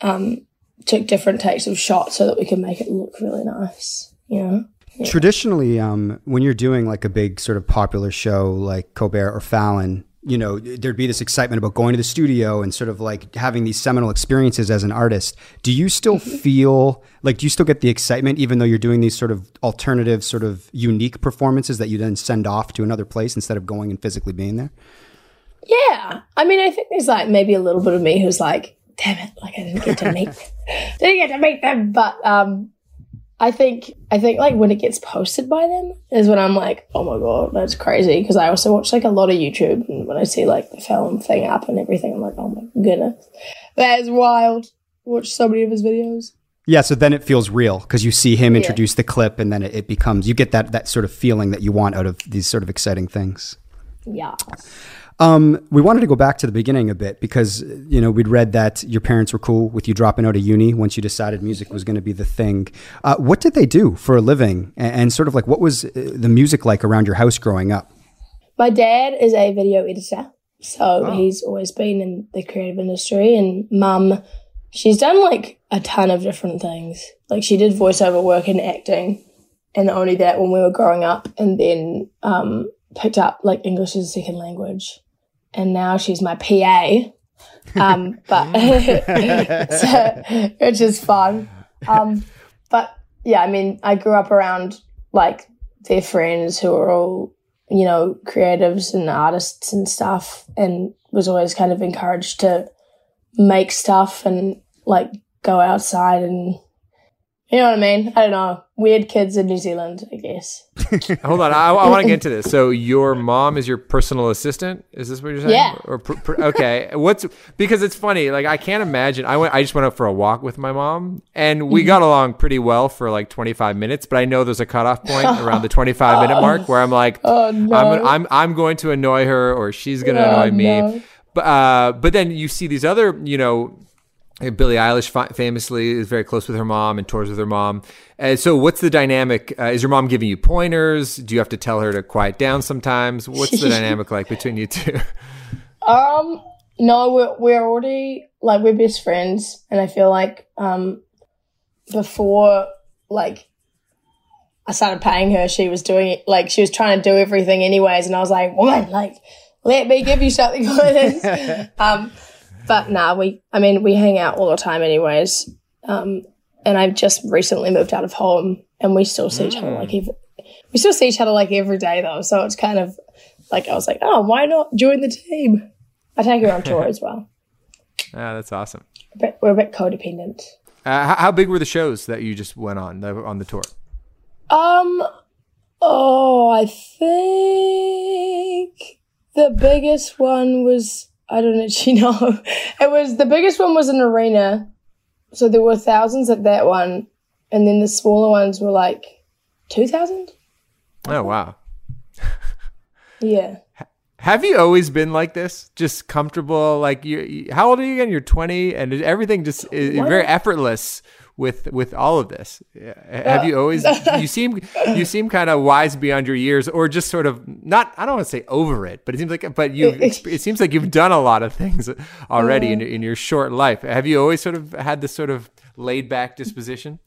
um took different takes of shots so that we could make it look really nice. You know. Traditionally, um, when you're doing like a big sort of popular show like Colbert or Fallon, you know, there'd be this excitement about going to the studio and sort of like having these seminal experiences as an artist. Do you still feel like, do you still get the excitement even though you're doing these sort of alternative, sort of unique performances that you then send off to another place instead of going and physically being there? Yeah. I mean, I think there's like maybe a little bit of me who's like, damn it, like I didn't get to meet, didn't get to meet them. But um, I think I think like when it gets posted by them is when I'm like, oh my god, that's crazy. Because I also watch like a lot of YouTube, and when I see like the film thing up and everything, I'm like, oh my goodness, that is wild. Watch so many of his videos. Yeah, so then it feels real because you see him Yeah. introduce the clip and then it, it becomes, you get that, that sort of feeling that you want out of these sort of exciting things. Yeah. Um, we wanted to go back to the beginning a bit because you know we'd read that your parents were cool with you dropping out of uni once you decided music was going to be the thing. Uh, what did they do for a living, and, and sort of like what was uh, the music like around your house growing up? My dad is a video editor, so he's always been in the creative industry. And mum, she's done like a ton of different things. Like she did voiceover work and acting, and only that when we were growing up, and then um, picked up like English as a second language. And now she's my PA, um, but so, which is fun. Um, but yeah, I mean, I grew up around like their friends who are all you know, creatives and artists and stuff, and was always kind of encouraged to make stuff and like go outside and you know what I mean? I don't know. Weird kids in New Zealand, I guess. Hold on, I, I want to get into this. So your mom is your personal assistant? Is this what you're saying? Yeah. Or pr- okay, what's because it's funny. Like I can't imagine. I went. I just went out for a walk with my mom, and we got along pretty well for like 25 minutes. But I know there's a cutoff point around the 25 minute mark where I'm like, Oh no. I'm, I'm I'm going to annoy her, or she's going to Oh, annoy me. no. But uh, but then you see these other, you know, Billie Eilish famously is very close with her mom and tours with her mom. Uh, so, what's the dynamic? Uh, is your mom giving you pointers? Do you have to tell her to quiet down sometimes? What's the dynamic like between you two? Um, no, we're we're already like we're best friends, and I feel like um, before like I started paying her, she was doing it like she was trying to do everything anyways, and I was like, woman, like let me give you something for this. um, but nah, we I mean we hang out all the time anyways. Um, and I've just recently moved out of home, and we still see each other like every, we still see each other like every day though. So it's kind of like I was like, oh, why not join the team? I take her on tour as well. ah, that's awesome. We're a bit codependent. Uh, how, how big were the shows that you just went on were on the tour? Um, oh, I think the biggest one was I don't actually know. It was the biggest one was an arena, so there were thousands at that one, and then the smaller ones were like two thousand. Oh wow. Yeah. Have you always been like this? Just comfortable? Like you? How old are you again? You're 20, and everything just is What? very effortless with with all of this. Have you always? You seem you seem kind of wise beyond your years, or just sort of not. I don't want to say over it, but it seems like. But you, it seems like you've done a lot of things already in in your short life. Have you always sort of had this sort of laid back disposition?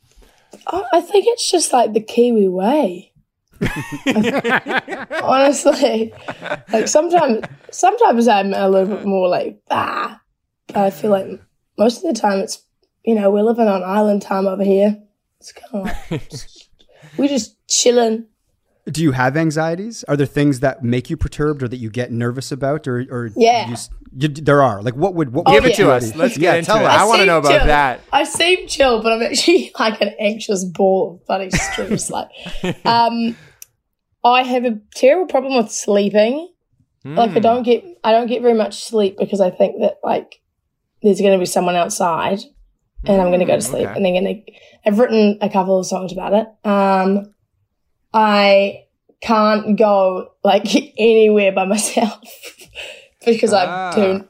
Oh, I think it's just like the Kiwi way. Honestly, like sometimes, sometimes I'm a little bit more like ah, I feel like most of the time it's you know we're living on island time over here. It's kind of like we're just chilling. Do you have anxieties? Are there things that make you perturbed or that you get nervous about, or or Yeah. you, you, there are like what would what Oh, Give would it to us. Let's Yeah, get into tell it. us. I want to know about chill. that. I seem chill, but I'm actually like an anxious ball of bloody stress. like, um, I have a terrible problem with sleeping. Like, Hmm. I don't get, I don't get very much sleep because I think that like there's going to be someone outside, and I'm going to go to sleep, okay. and they're going to. I've written a couple of songs about it. Um, I can't go like anywhere by myself because Ah. I'm too.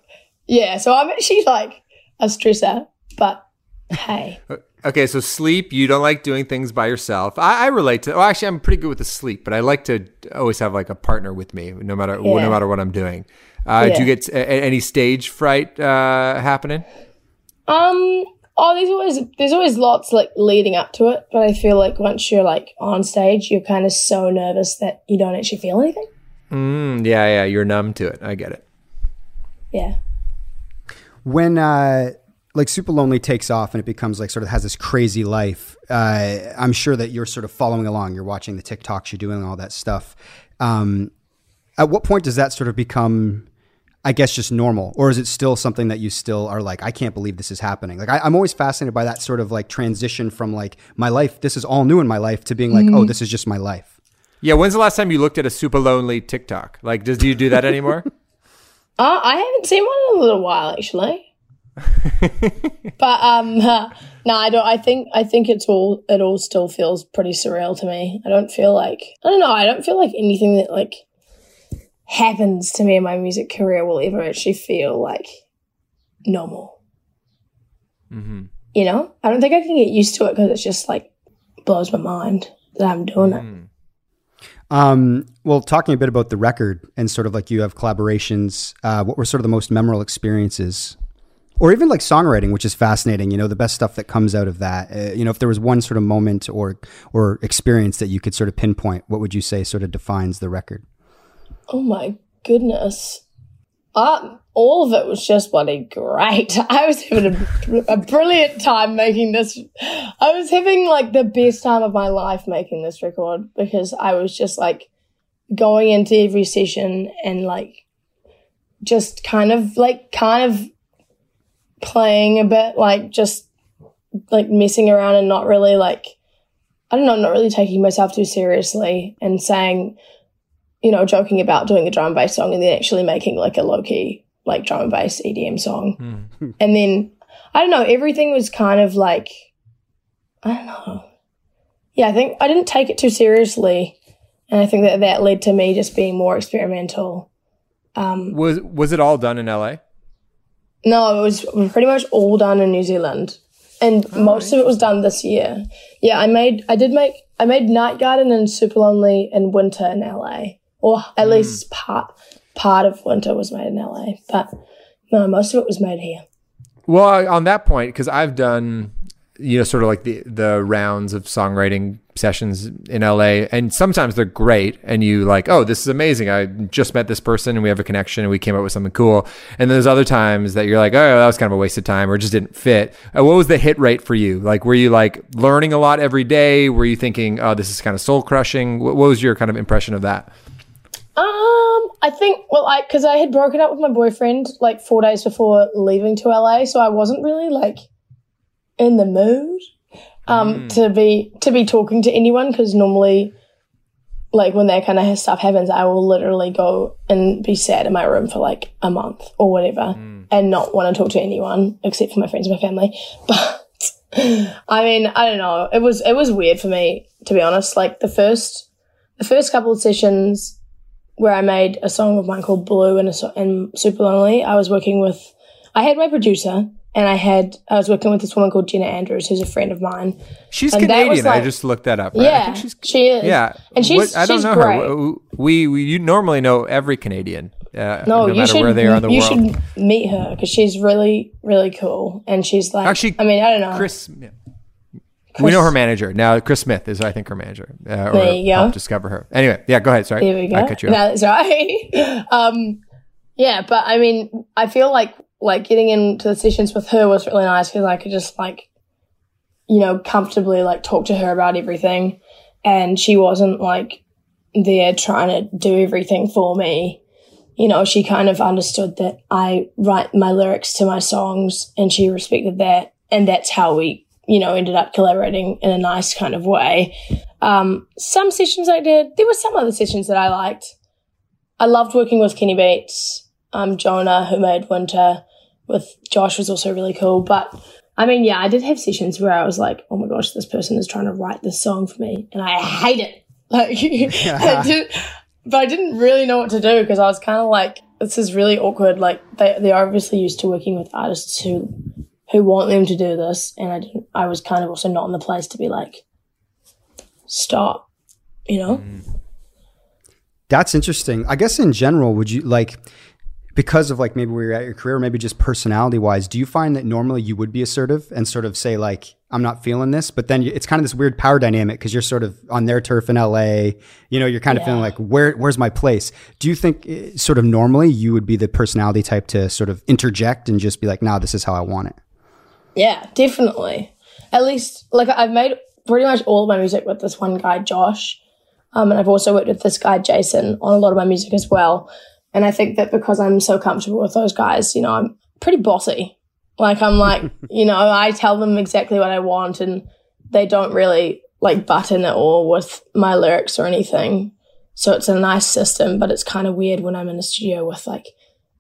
Yeah, so I'm actually like a stressor, but hey, Okay, so sleep, you don't like doing things by yourself. I, I relate to. Well, actually, I'm pretty good with the sleep, but I like to always have like a partner with me, no matter no matter what I'm doing. Uh, Do you get a- any stage fright uh, happening? Um. Oh, there's always there's always lots like leading up to it, but I feel like once you're like on stage, you're kind of so nervous that you don't actually feel anything. Mm, yeah, yeah, you're numb to it. I get it. Yeah. when uh like Supalonely takes off and it becomes like sort of has this crazy life uh i'm sure that you're sort of following along you're watching the tiktoks you're doing all that stuff um at what point does that sort of become i guess just normal or is it still something that you still are like i can't believe this is happening like I, i'm always fascinated by that sort of like transition from like my life this is all new in my life to being like oh this is just my life Yeah, when's the last time you looked at a Supalonely TikTok? Like, does do you do that anymore? Uh, I haven't seen one in a little while actually. but um, no, I don't. I think I think it's all it all still feels pretty surreal to me. I don't feel like I don't know. I don't feel like anything that like happens to me in my music career will ever actually feel like normal. Mm-hmm. You know, I don't think I can get used to it because it's just like blows my mind that I'm doing it. Mm. Um, well, talking a bit about the record and sort of like you have collaborations, uh, what were sort of the most memorable experiences? Or even like songwriting, which is fascinating. You know, the best stuff that comes out of that. Uh, you know, if there was one sort of moment or or experience that you could sort of pinpoint, what would you say sort of defines the record? Oh my goodness. Uh, all of it was just bloody great. I was having a, a brilliant time making this. I was having like the best time of my life making this record because I was just like going into every session and like just kind of like kind of playing a bit, like just like messing around and not really like, I don't know, not really taking myself too seriously and saying, you know, joking about doing a drum and bass song and then actually making like a low key, like drum and bass EDM song. And then, I don't know, everything was kind of like, I don't know. Yeah, I think I didn't take it too seriously. And I think that that led to me just being more experimental. Um, Was was it all done in L.A.? no, it was pretty much all done in New Zealand. And most of it was done this year. Yeah, I made, I did make, I made Night Garden and Supalonely in winter in LA. Or at least part, part of winter was made in LA. But no, most of it was made here. Well, on that point, because I've done, you know, sort of like the the rounds of songwriting sessions in LA, and sometimes they're great, and you like, oh, this is amazing. I just met this person, and we have a connection, and we came up with something cool. And then there's other times that you're like, oh, that was kind of a waste of time, or it just didn't fit. Uh, what was the hit rate for you? Like, were you like learning a lot every day? Were you thinking, oh, this is kind of soul crushing? What, what was your kind of impression of that? Um, I think, well, I, cause I had broken up with my boyfriend like four days before leaving to LA. So I wasn't really like in the mood, um, to be, to be talking to anyone. Cause normally, like when that kind of stuff happens, I will literally go and be sad in my room for like a month or whatever and not want to talk to anyone except for my friends and my family. But I mean, I don't know. It was, it was weird for me, to be honest. Like the first, the first couple of sessions, where I made a song of mine called Blue and, so- and Supalonely. I was working with, I had my producer and I had, I was working with this woman called Jenna Andrews, who's a friend of mine. She's And Canadian. was I just looked that up. Right? I Yeah, think she's she is. Yeah, and she's What- I don't she's know great. her. We, we you normally know every Canadian. Uh, No, no you should. where they are in the you world. should meet her because she's really, really cool, and she's like. Actually, I mean, I don't know. Chris, yeah. We know her manager now. Chris Smith is, I think, her manager. Uh, or There you go. discover her. Anyway, yeah, go ahead. Sorry, There we go. I cut you No, off. that's right. um, yeah, but I mean, I feel like like getting into the sessions with her was really nice because I could just like, you know, comfortably like talk to her about everything, and she wasn't like there trying to do everything for me. You know, she kind of understood that I write my lyrics to my songs, and she respected that, and that's how we, you know, ended up collaborating in a nice kind of way. Um, some sessions I did. There were some other sessions that I liked. I loved working with Kenny Beats, um, Jonah, who made Winter, with Josh was also really cool. But I mean, yeah, I did have sessions where I was like, oh my gosh, this person is trying to write this song for me, and I hate it. Like, I did, but I didn't really know what to do because I was kind of like, this is really awkward. Like, they they're obviously used to working with artists who who want them to do this, and I didn't. I was kind of also not in the place to be like, stop, you know. That's interesting. I guess in general, would you like because of like maybe where you're at your career, maybe just personality wise, do you find that normally you would be assertive and sort of say like, I'm not feeling this, but then it's kind of this weird power dynamic because you're sort of on their turf in LA, you know, you're kind of feeling like, where, where's my place? Do you think eh, sort of normally you would be the personality type to sort of interject and just be like, nah, this is how I want it? Yeah, definitely. At least, like, I've made pretty much all of my music with this one guy, Josh. Um, and I've also worked with this guy, Jason, on a lot of my music as well. And I think that because I'm so comfortable with those guys, you know, I'm pretty bossy. Like, I'm like, you know, I tell them exactly what I want and they don't really like button at all with my lyrics or anything. So it's a nice system, but it's kind of weird when I'm in a studio with like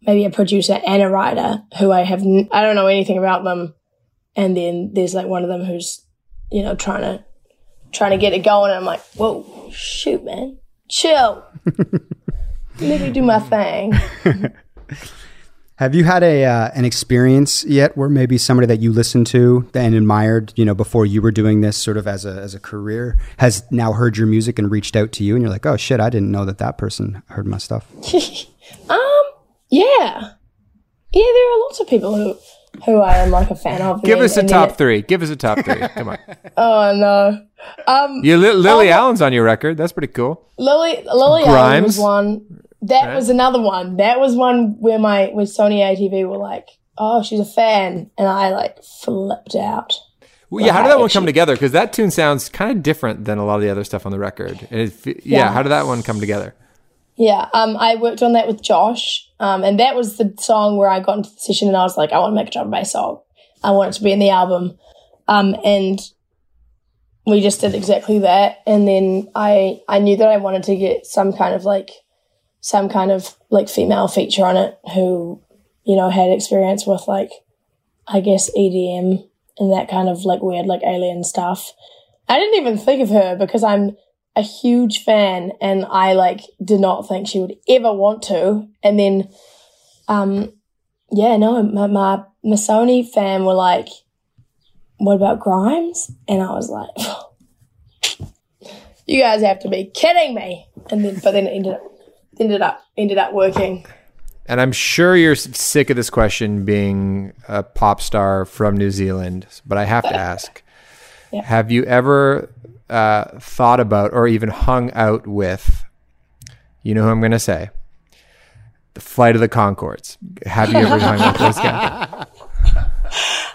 maybe a producer and a writer who I have, n- I don't know anything about them and then there's like one of them who's you know trying to trying to get it going and i'm like whoa shoot man chill let me do my thing. Have you had a uh, an experience yet where maybe somebody that you listened to and admired, you know, before you were doing this sort of as a as a career, has now heard your music and reached out to you, and you're like, oh shit, I didn't know that that person heard my stuff. um, yeah, yeah. There are lots of people who who I am like a fan of. Give us a top then- three. Give us a top three. Come on. Oh no. Um, You, Li- Lily Allen's on your record. That's pretty cool. Lily Lily Allen was Grimes? one. That was another one. That was one where my where Sony ATV were like, "Oh, she's a fan," and I like flipped out. Well, yeah, how did that one come together? Because that tune sounds kind of different than a lot of the other stuff on the record. And it, yeah, Yeah. how did that one come together? Yeah, um, I worked on that with Josh, um, and that was the song where I got into the session and I was like, I want to make a drum bass song. I want it to be in the album, um, and we just did exactly that. And then I I knew that I wanted to get some kind of like some kind of like female feature on it who you know had experience with like I guess EDM and that kind of like weird like alien stuff. I didn't even think of her because I'm a huge fan and I like did not think she would ever want to. And then, um, yeah, no, my, my, Sony fan were like, what about Grimes? And I was like, you guys have to be kidding me. And then, but then it ended up, ended up, ended up working. And I'm sure you're sick of this question being a pop star from New Zealand, but I have to ask Yeah. Have you ever uh, thought about or even hung out with, you know who I'm going to say? The Flight of the Conchords. Have you ever hung out with those guys?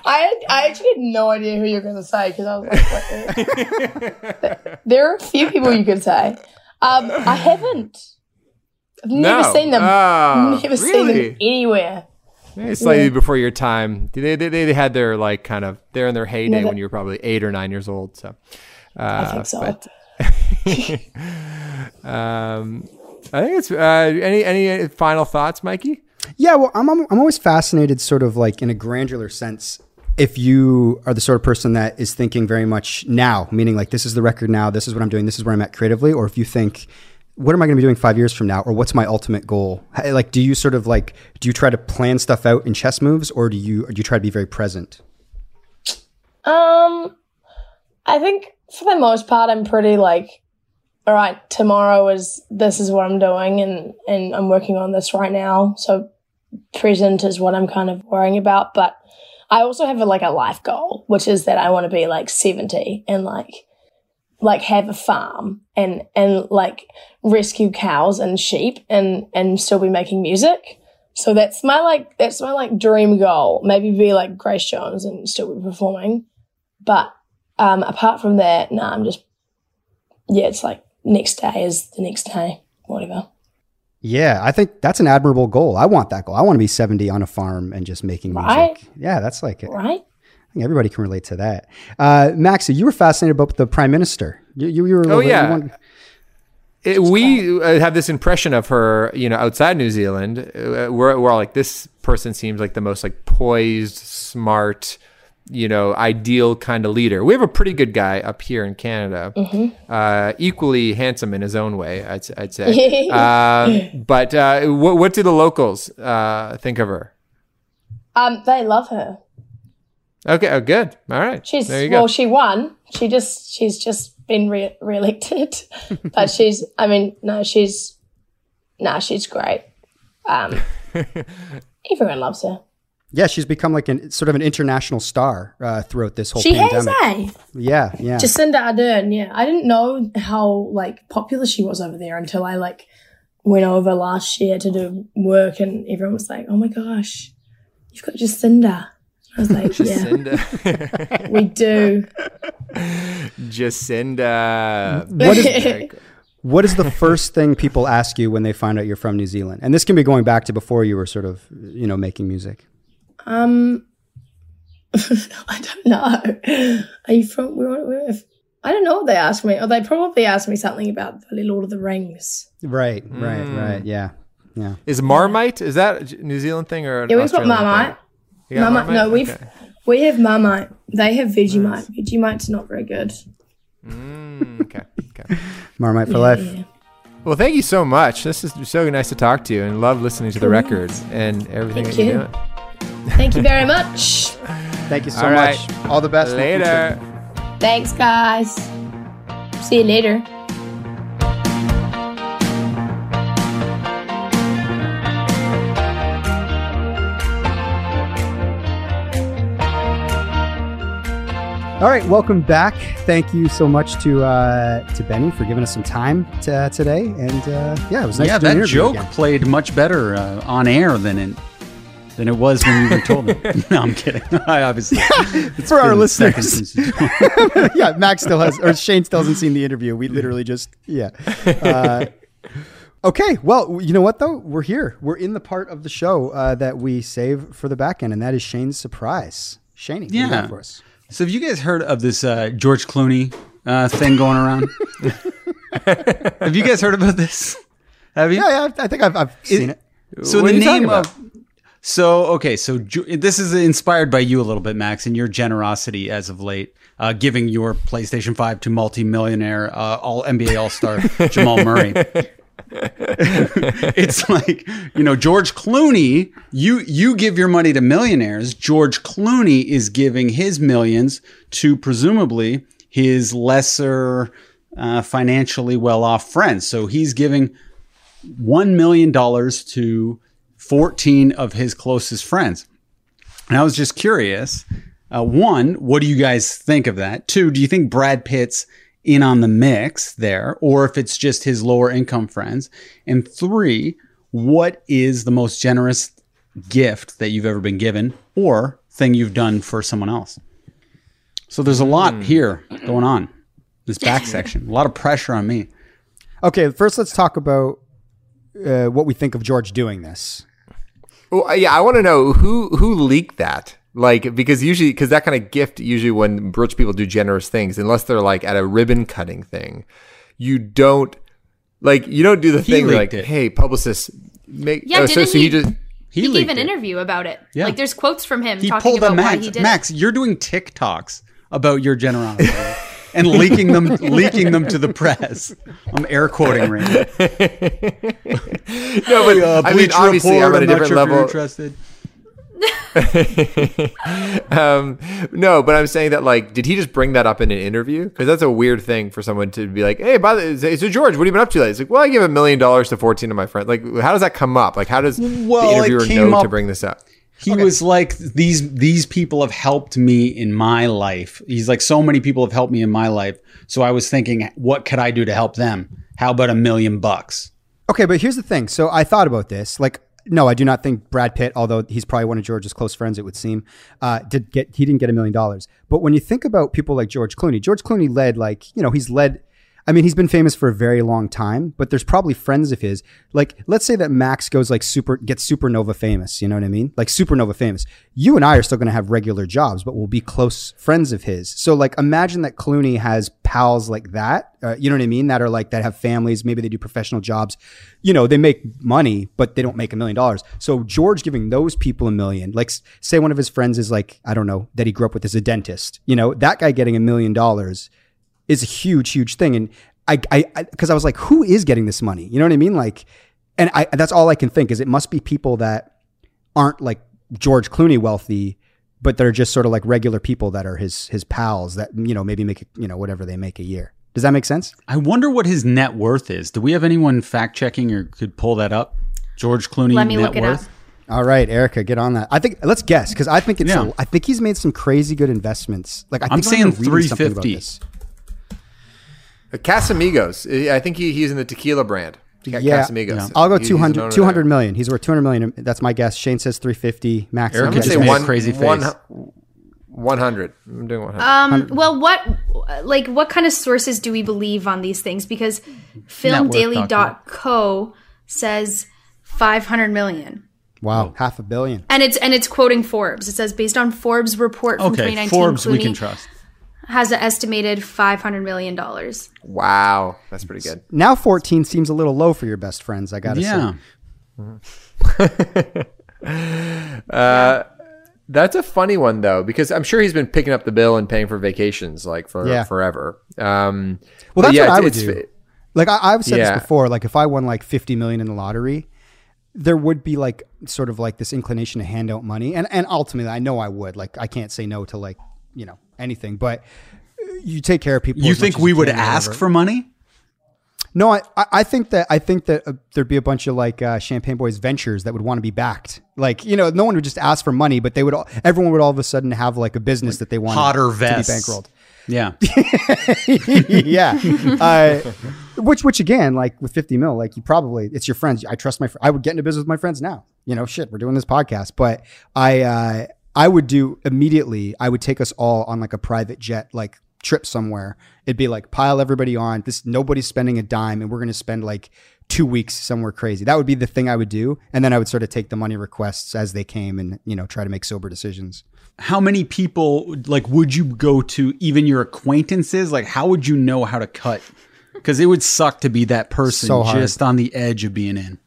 I I actually had no idea who you were going to say because I was like, what? there are a few people you could say. Um, I haven't. I've never No. seen them. Oh, never seen them anywhere. Maybe slightly before your time. They, they, they had their like kind of they're in their heyday when you were probably eight or nine years old. So uh, I think so. but- um, I think it's uh, any any final thoughts, Mikey? Yeah, well, I'm I'm I'm always fascinated, sort of like in a granular sense, if you are the sort of person that is thinking very much now, meaning like this is the record now, this is what I'm doing, this is where I'm at creatively, or if you think, what am I going to be doing five years from now, or what's my ultimate goal? Like, do you sort of like do you try to plan stuff out in chess moves, or do you or do you try to be very present? Um, I think for the most part, I'm pretty like, all right, tomorrow is this is what I'm doing, and and I'm working on this right now. So present is what I'm kind of worrying about, but I also have a, like a life goal, which is that I want to be like 70 and like like have a farm and and like rescue cows and sheep and and still be making music. So that's my like that's my like dream goal. Maybe be like Grace Jones and still be performing. But um apart from that, nah, I'm just yeah, it's like next day is the next day, whatever. Yeah, I think that's an admirable goal. I want that goal. I want to be 70 on a farm and just making music. Right. Yeah, that's like it. Right? I think everybody can relate to that. Uh, Maxie, you were fascinated about the prime minister. You, you, you were Oh, yeah. you It, we uh, have this impression of her, you know, outside New Zealand. Uh, we're, we're all like, this person seems like the most like poised, smart, you know, ideal kind of leader. We have a pretty good guy up here in Canada, uh, equally handsome in his own way, I'd, I'd say. um, but uh, what, what do the locals uh, think of her? Um, they love her. Okay, oh, good. All right, She's you go. well, she won. She just she's just been re- reelected, but she's. I mean, no, she's. No, she's great. Um, everyone loves her. Yeah, she's become like an sort of an international star uh, throughout this whole She pandemic. has, eh? Yeah, yeah. Jacinda Ardern. Yeah, I didn't know how like popular she was over there until I like went over last year to do work, and everyone was like, "Oh my gosh, you've got Jacinda." I was like, "Yeah, Jacinda. we do." Jacinda. What is, what is the first thing people ask you when they find out you're from New Zealand? And this can be going back to before you were sort of, you know, making music. Um, I don't know. Are you from where? where I don't know what they asked me. Or they probably asked me something about the Lord of the Rings. Right, right, Mm. right. Yeah, yeah. Is Marmite? Is that a New Zealand thing or? An Yeah, we've got Australian thing? Marmite. Got Marmite. No, we've Okay. we have Marmite. They have Vegemite. Vegemite's not very good. Mm, okay. Okay. Marmite for life. Yeah. Well, thank you so much. This is so nice to talk to you, and love listening to the record and everything Thank that you're you. doing. Thank you very much. Thank you so All right. much. All the best. in the. Later. Thanks, guys. See you later. All right, welcome back. Thank you so much to uh, to Benee for giving us some time to, today, and uh, yeah, it was nice. yeah, to do that interview joke again. played much better uh, on air than it than it was when you were told it. no, I'm kidding. I obviously it's For our listeners. seconds since you told me. yeah, Max still has, or Shane still hasn't seen the interview. We literally just, yeah. Uh, okay, well, you know what though? We're here. We're in the part of the show uh, that we save for the back end, and that is Shane's surprise. You Yeah. for us? So, have you guys heard of this uh, George Clooney uh, thing going around? have you guys heard about this? Have you? Yeah, yeah, I think I've, I've seen it. So What the are you talking name of so okay, so Ju- this is inspired by you a little bit, Max, and your generosity as of late, uh, giving your PlayStation Five to multi-millionaire, uh, all NBA All Star Jamal Murray. it's like you know George Clooney. You you give your money to millionaires. George Clooney is giving his millions to presumably his lesser uh, financially well off friends. So he's giving one million dollars to 14 of his closest friends. And I was just curious. Uh, one, what do you guys think of that? Two, do you think Brad Pitt's in on the mix there, or if it's just his lower income friends? And three, what is the most generous gift that you've ever been given, or thing you've done for someone else? So there's a lot here going on. This back section, a lot of pressure on me. Okay, first let's talk about uh, what we think of George doing this. Well, yeah, I want to know who who leaked that. Like, because usually, because that kind of gift, usually when rich people do generous things, unless they're like at a ribbon cutting thing, you don't like you don't do the He thing where, like, it. hey, publicist, make Yeah, oh, so, didn't so he he- just He, gave an it. interview about it. Yeah. Like there's quotes from him He talking pulled a about why Max. he did Max, you're doing TikToks about your generosity and leaking them, leaking them to the press. I'm air quoting right now. no, but Uh, I mean, obviously, I'm at a different sure level. interested. um, no, but I'm saying that like, did he just bring that up in an interview? Because that's a weird thing for someone to be like, "Hey, by the way, so George, what have you been up to lately?" It's like, "Well, I give a million dollars to 14 of my friends." Like, how does that come up? Like, how does Well, the interviewer know up- to bring this up? He was like, these these people have helped me in my life. He's like, so many people have helped me in my life. So I was thinking, what could I do to help them? How about a million bucks? Okay, but here's the thing. So I thought about this. Like, no, I do not think Brad Pitt, although he's probably one of George's close friends, it would seem, uh, did get he didn't get a million dollars. But when you think about people like George Clooney, George Clooney led like you know he's led. I mean, he's been famous for a very long time, but there's probably friends of his. Like, let's say that Max goes like super, gets supernova famous. You know what I mean? Like supernova famous. You and I are still going to have regular jobs, but we'll be close friends of his. So, like, imagine that Clooney has pals like that. Uh, you know what I mean? That are like that have families. Maybe they do professional jobs. You know, they make money, but they don't make a million dollars. So George giving those people a million, like, say one of his friends is like, I don't know, that he grew up with as a dentist. You know, that guy getting a million dollars is a huge, huge thing. And I, I, because I, was like, who is getting this money? You know what I mean? Like, and I, that's all I can think is it must be people that aren't like George Clooney wealthy, but they're just sort of like regular people that are his, his pals that, you know, maybe make, you know, whatever they make a year. Does that make sense? I wonder what his net worth is. Do we have anyone fact checking or could pull that up? George Clooney Let me net look it worth? up. All right, Erica, get on that. I think let's guess because I think it's. Yeah. A, I think he's made some crazy good investments. Like I think I'm saying remember reading something about 350. this. Uh, Casamigos. I think he, he's in the tequila brand. Yeah, Casamigos. I'll go He- he's 200, owner 200 there. million. He's worth 200 million. That's my guess. Shane says 350. Max. Erica I'm I'm gonna just say guessing- a one, crazy one, face. 100. I'm doing 100. Um, well, what like what kind of sources do we believe on these things? Because filmdaily.co says 500 million. wow, half a billion. And it's and it's quoting Forbes. It says based on Forbes report from Okay, 2019 Forbes, we can trust. Has an estimated 500 million dollars. wow. That's pretty good. Now 14 seems a little low for your best friends. I gotta say. Yeah. say. That's a funny one though, because I'm sure he's been picking up the bill and paying for vacations like for Yeah. forever. Um, Well, that's yeah, what I would it's- do. Like I, I've said Yeah. this before. Like if I won like fifty million in the lottery, there would be like sort of like this inclination to hand out money, and and ultimately, I know I would. Like I can't say no to like you know anything, but you take care of people. You think we you would ask for money? No, I, I think that I think that uh, there'd be a bunch of like uh, Champagne Boys ventures that would want to be backed. Like you know, no one would just ask for money, but they would. All, everyone would all of a sudden have like a business that they want Hotter to vests. be bankrolled. Yeah. yeah. Uh, which, which again, like with 50 mil, like you probably, it's your friends. I trust my, fr- I would get into business with my friends now. You know, shit, we're doing this podcast, but I, uh, I would do immediately, I would take us all on like a private jet, like trip somewhere. It'd be like pile everybody on this, nobody's spending a dime and we're going to spend like two weeks somewhere crazy. That would be the thing I would do. And then I would sort of take the money requests as they came and, you know, try to make sober decisions. How many people like would you go to even your acquaintances? Like how would you know how to cut? Because it would suck to be that person So just on the edge of being in.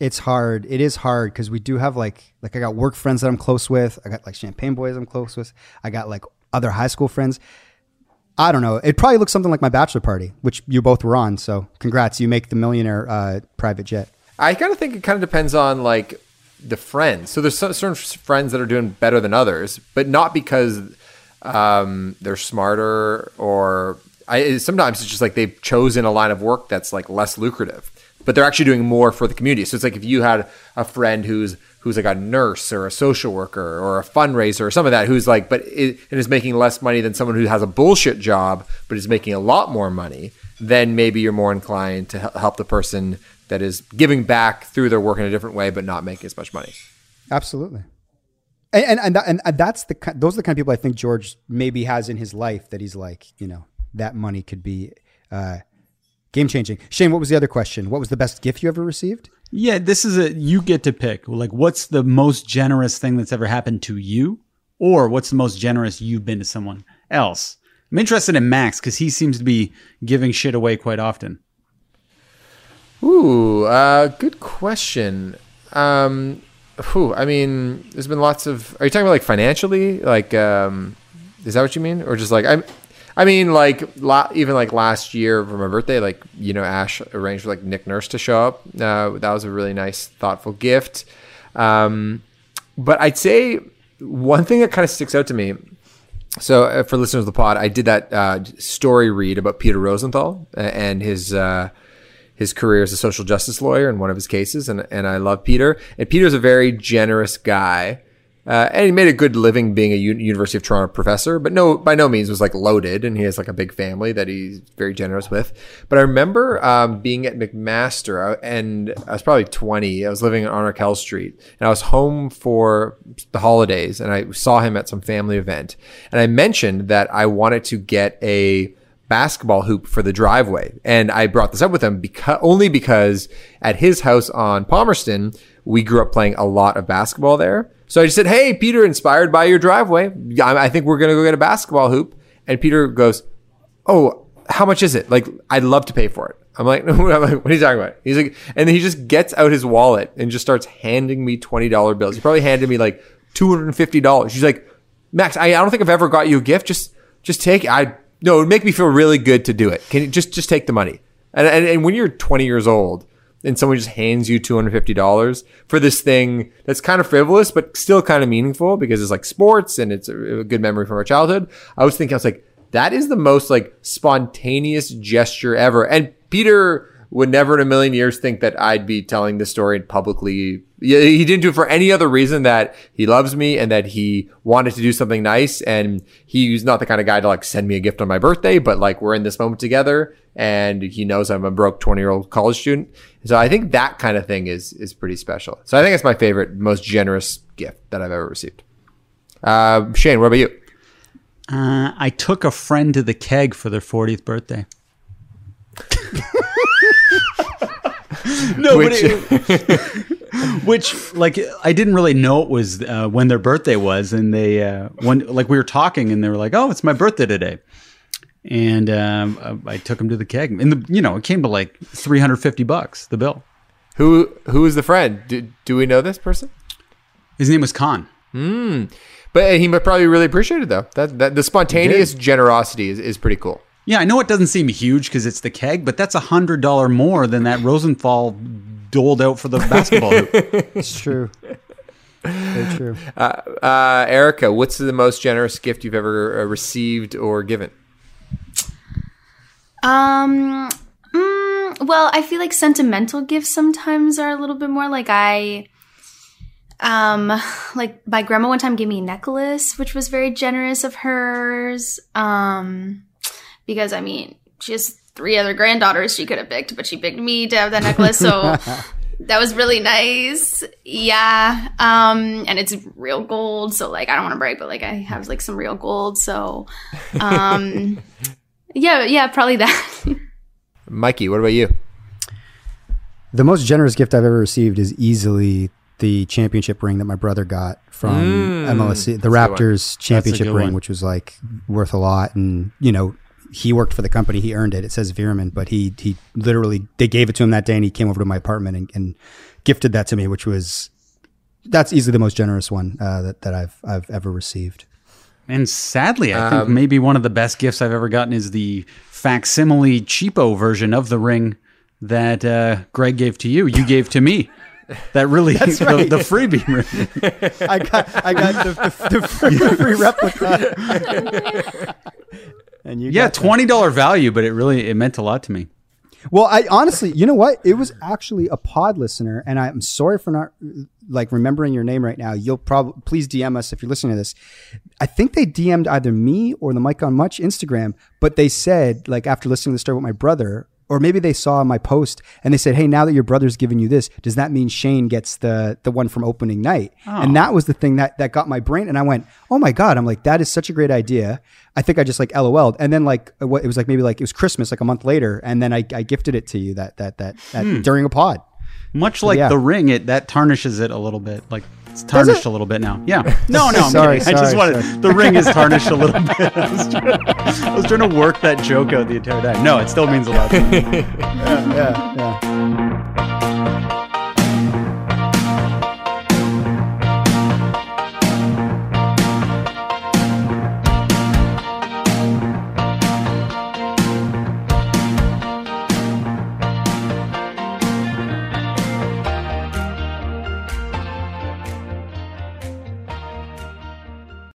It's hard. It is hard because we do have like like I got work friends that I'm close with. I got like champagne boys I'm close with. I got like other high school friends. I don't know. It probably looks something like my bachelor party, which you both were on. So congrats, you make the millionaire uh, private jet. I kind of think it kind of depends on like the friends. So there's cer- certain friends that are doing better than others, but not because um, they're smarter or I, sometimes it's just like they've chosen a line of work that's like less lucrative, but they're actually doing more for the community. So it's like if you had a friend who's who's like a nurse or a social worker or a fundraiser or some of that who's like but it, it is making less money than someone who has a bullshit job but is making a lot more money then maybe you're more inclined to help the person that is giving back through their work in a different way but not making as much money Absolutely. And and and, and and that's the those are the kind of people I think George maybe has in his life that he's like you know that money could be uh, game changing. Shane, what was the other question? What was the best gift you ever received? Yeah, this is a you get to pick. Like what's the most generous thing that's ever happened to you? Or what's the most generous you've been to someone else? I'm interested in Max because he seems to be giving shit away quite often. Ooh, uh, good question. Um, whew, I mean, there's been lots of. Are you talking about like financially? Like, um, is that what you mean, or just like I'm? I mean, like la- even like last year for my birthday, like you know, Ash arranged for like Nick Nurse to show up. Uh, that was a really nice, thoughtful gift. Um, but I'd say one thing that kind of sticks out to me so, uh, for listeners of the pod, I did that uh, story read about Peter Rosenthal and his uh, his career as a social justice lawyer in one of his cases, and and I love Peter. And Peter's a very generous guy, uh, and he made a good living being a U- University of Toronto professor, but no, by no means was like loaded, and he has like a big family that he's very generous with. But I remember um, being at McMaster, uh, and I was probably twenty. I was living on Arkell Street, and I was home for the holidays, and I saw him at some family event, and I mentioned that I wanted to get a basketball hoop for the driveway. And I brought this up with him because only because at his house on Palmerston, we grew up playing a lot of basketball there. So I just said, Hey, Peter, inspired by your driveway, I think we're going to go get a basketball hoop. And Peter goes, Oh, how much is it? Like, I'd love to pay for it. I'm like, I'm like, what are you talking about? He's like, and then he just gets out his wallet and just starts handing me $20 bills. He probably handed me like $250. He's like, Max, I, I don't think I've ever got you a gift. Just, just take it. I, no, it would make me feel really good to do it. Can you just, just take the money? And, and, and when you're 20 years old and someone just hands you $250 for this thing that's kind of frivolous, but still kind of meaningful because it's like sports and it's a, a good memory from our childhood. I was thinking, I was like, that is the most like spontaneous gesture ever. And Peter would never in a million years think that I'd be telling this story publicly. He didn't do it for any other reason that he loves me and that he wanted to do something nice. And he's not the kind of guy to like send me a gift on my birthday, but like we're in this moment together and he knows I'm a broke 20 year old college student. So I think that kind of thing is, is pretty special. So I think it's my favorite, most generous gift that I've ever received. Uh, Shane, what about you? Uh, I took a friend to the keg for their 40th birthday. No, Which- but it, which like I didn't really know it was uh, when their birthday was, and they uh, when like we were talking, and they were like, "Oh, it's my birthday today," and um, uh, I took them to the keg, and the you know it came to like 350 bucks the bill. Who, who is the friend? Do, do we know this person? His name was Khan. But he might probably really appreciate it though. That, that the spontaneous generosity is, is pretty cool. Yeah, I know it doesn't seem huge because it's the keg, but that's a hundred dollar more than that Rosenthal doled out for the basketball hoop. It's true. Very true. Uh, Erica, what's the most generous gift you've ever uh, received or given? Um. mm, well, I feel like sentimental gifts sometimes are a little bit more like I. Um, like my grandma one time gave me a necklace, which was very generous of hers. Um, because I mean, she has three other granddaughters she could have picked, but she picked me to have that necklace, so that was really nice. Yeah. Um, and it's real gold, so like I don't want to brag, but like I have like some real gold, so um, yeah, yeah, probably that. Mikey, what about you? The most generous gift I've ever received is easily the championship ring that my brother got from MLSE, the a good one. Raptors championship ring, one. which was like worth a lot. And you know, he worked for the company, he earned it. It says Veerman, but he he literally they gave it to him that day, and he came over to my apartment and, and gifted that to me, which was that's easily the most generous one uh, that that I've I've ever received. And sadly, I think maybe one of the best gifts I've ever gotten is the facsimile cheapo version of the ring that uh, Greg gave to you. You gave to me. That really the, right. the freebie ring. I got I got the, the, the free, free replica. and you Yeah, twenty dollar value, but it really it meant a lot to me. Well, I honestly, you know what? It was actually a pod listener, and I'm sorry for not like remembering your name right now. You'll probably please DM us if you're listening to this. I think they DM'd either me or the Mike on Much Instagram, but they said like after listening to the story with my brother, or maybe they saw my post and they said, "Hey, now that your brother's giving you this, does that mean Shane gets the the one from opening night?" And oh. that was the thing that that got my brain, and I went, "Oh my god!" I'm like, "That is such a great idea." I think I just like LOL'd, and then like uh, what it was like maybe like it was Christmas like a month later, and then I, I gifted it to you that that that, that hmm. during a pod. Much like yeah. the ring, it that tarnishes it a little bit. Like it's tarnished a little bit now. Yeah. No, no. I'm Sorry, kidding. I just sorry, wanted sorry. the ring is tarnished a little bit. I was, trying to, I was trying to work that joke out the entire time. No, it still means a lot. To me. Yeah, yeah.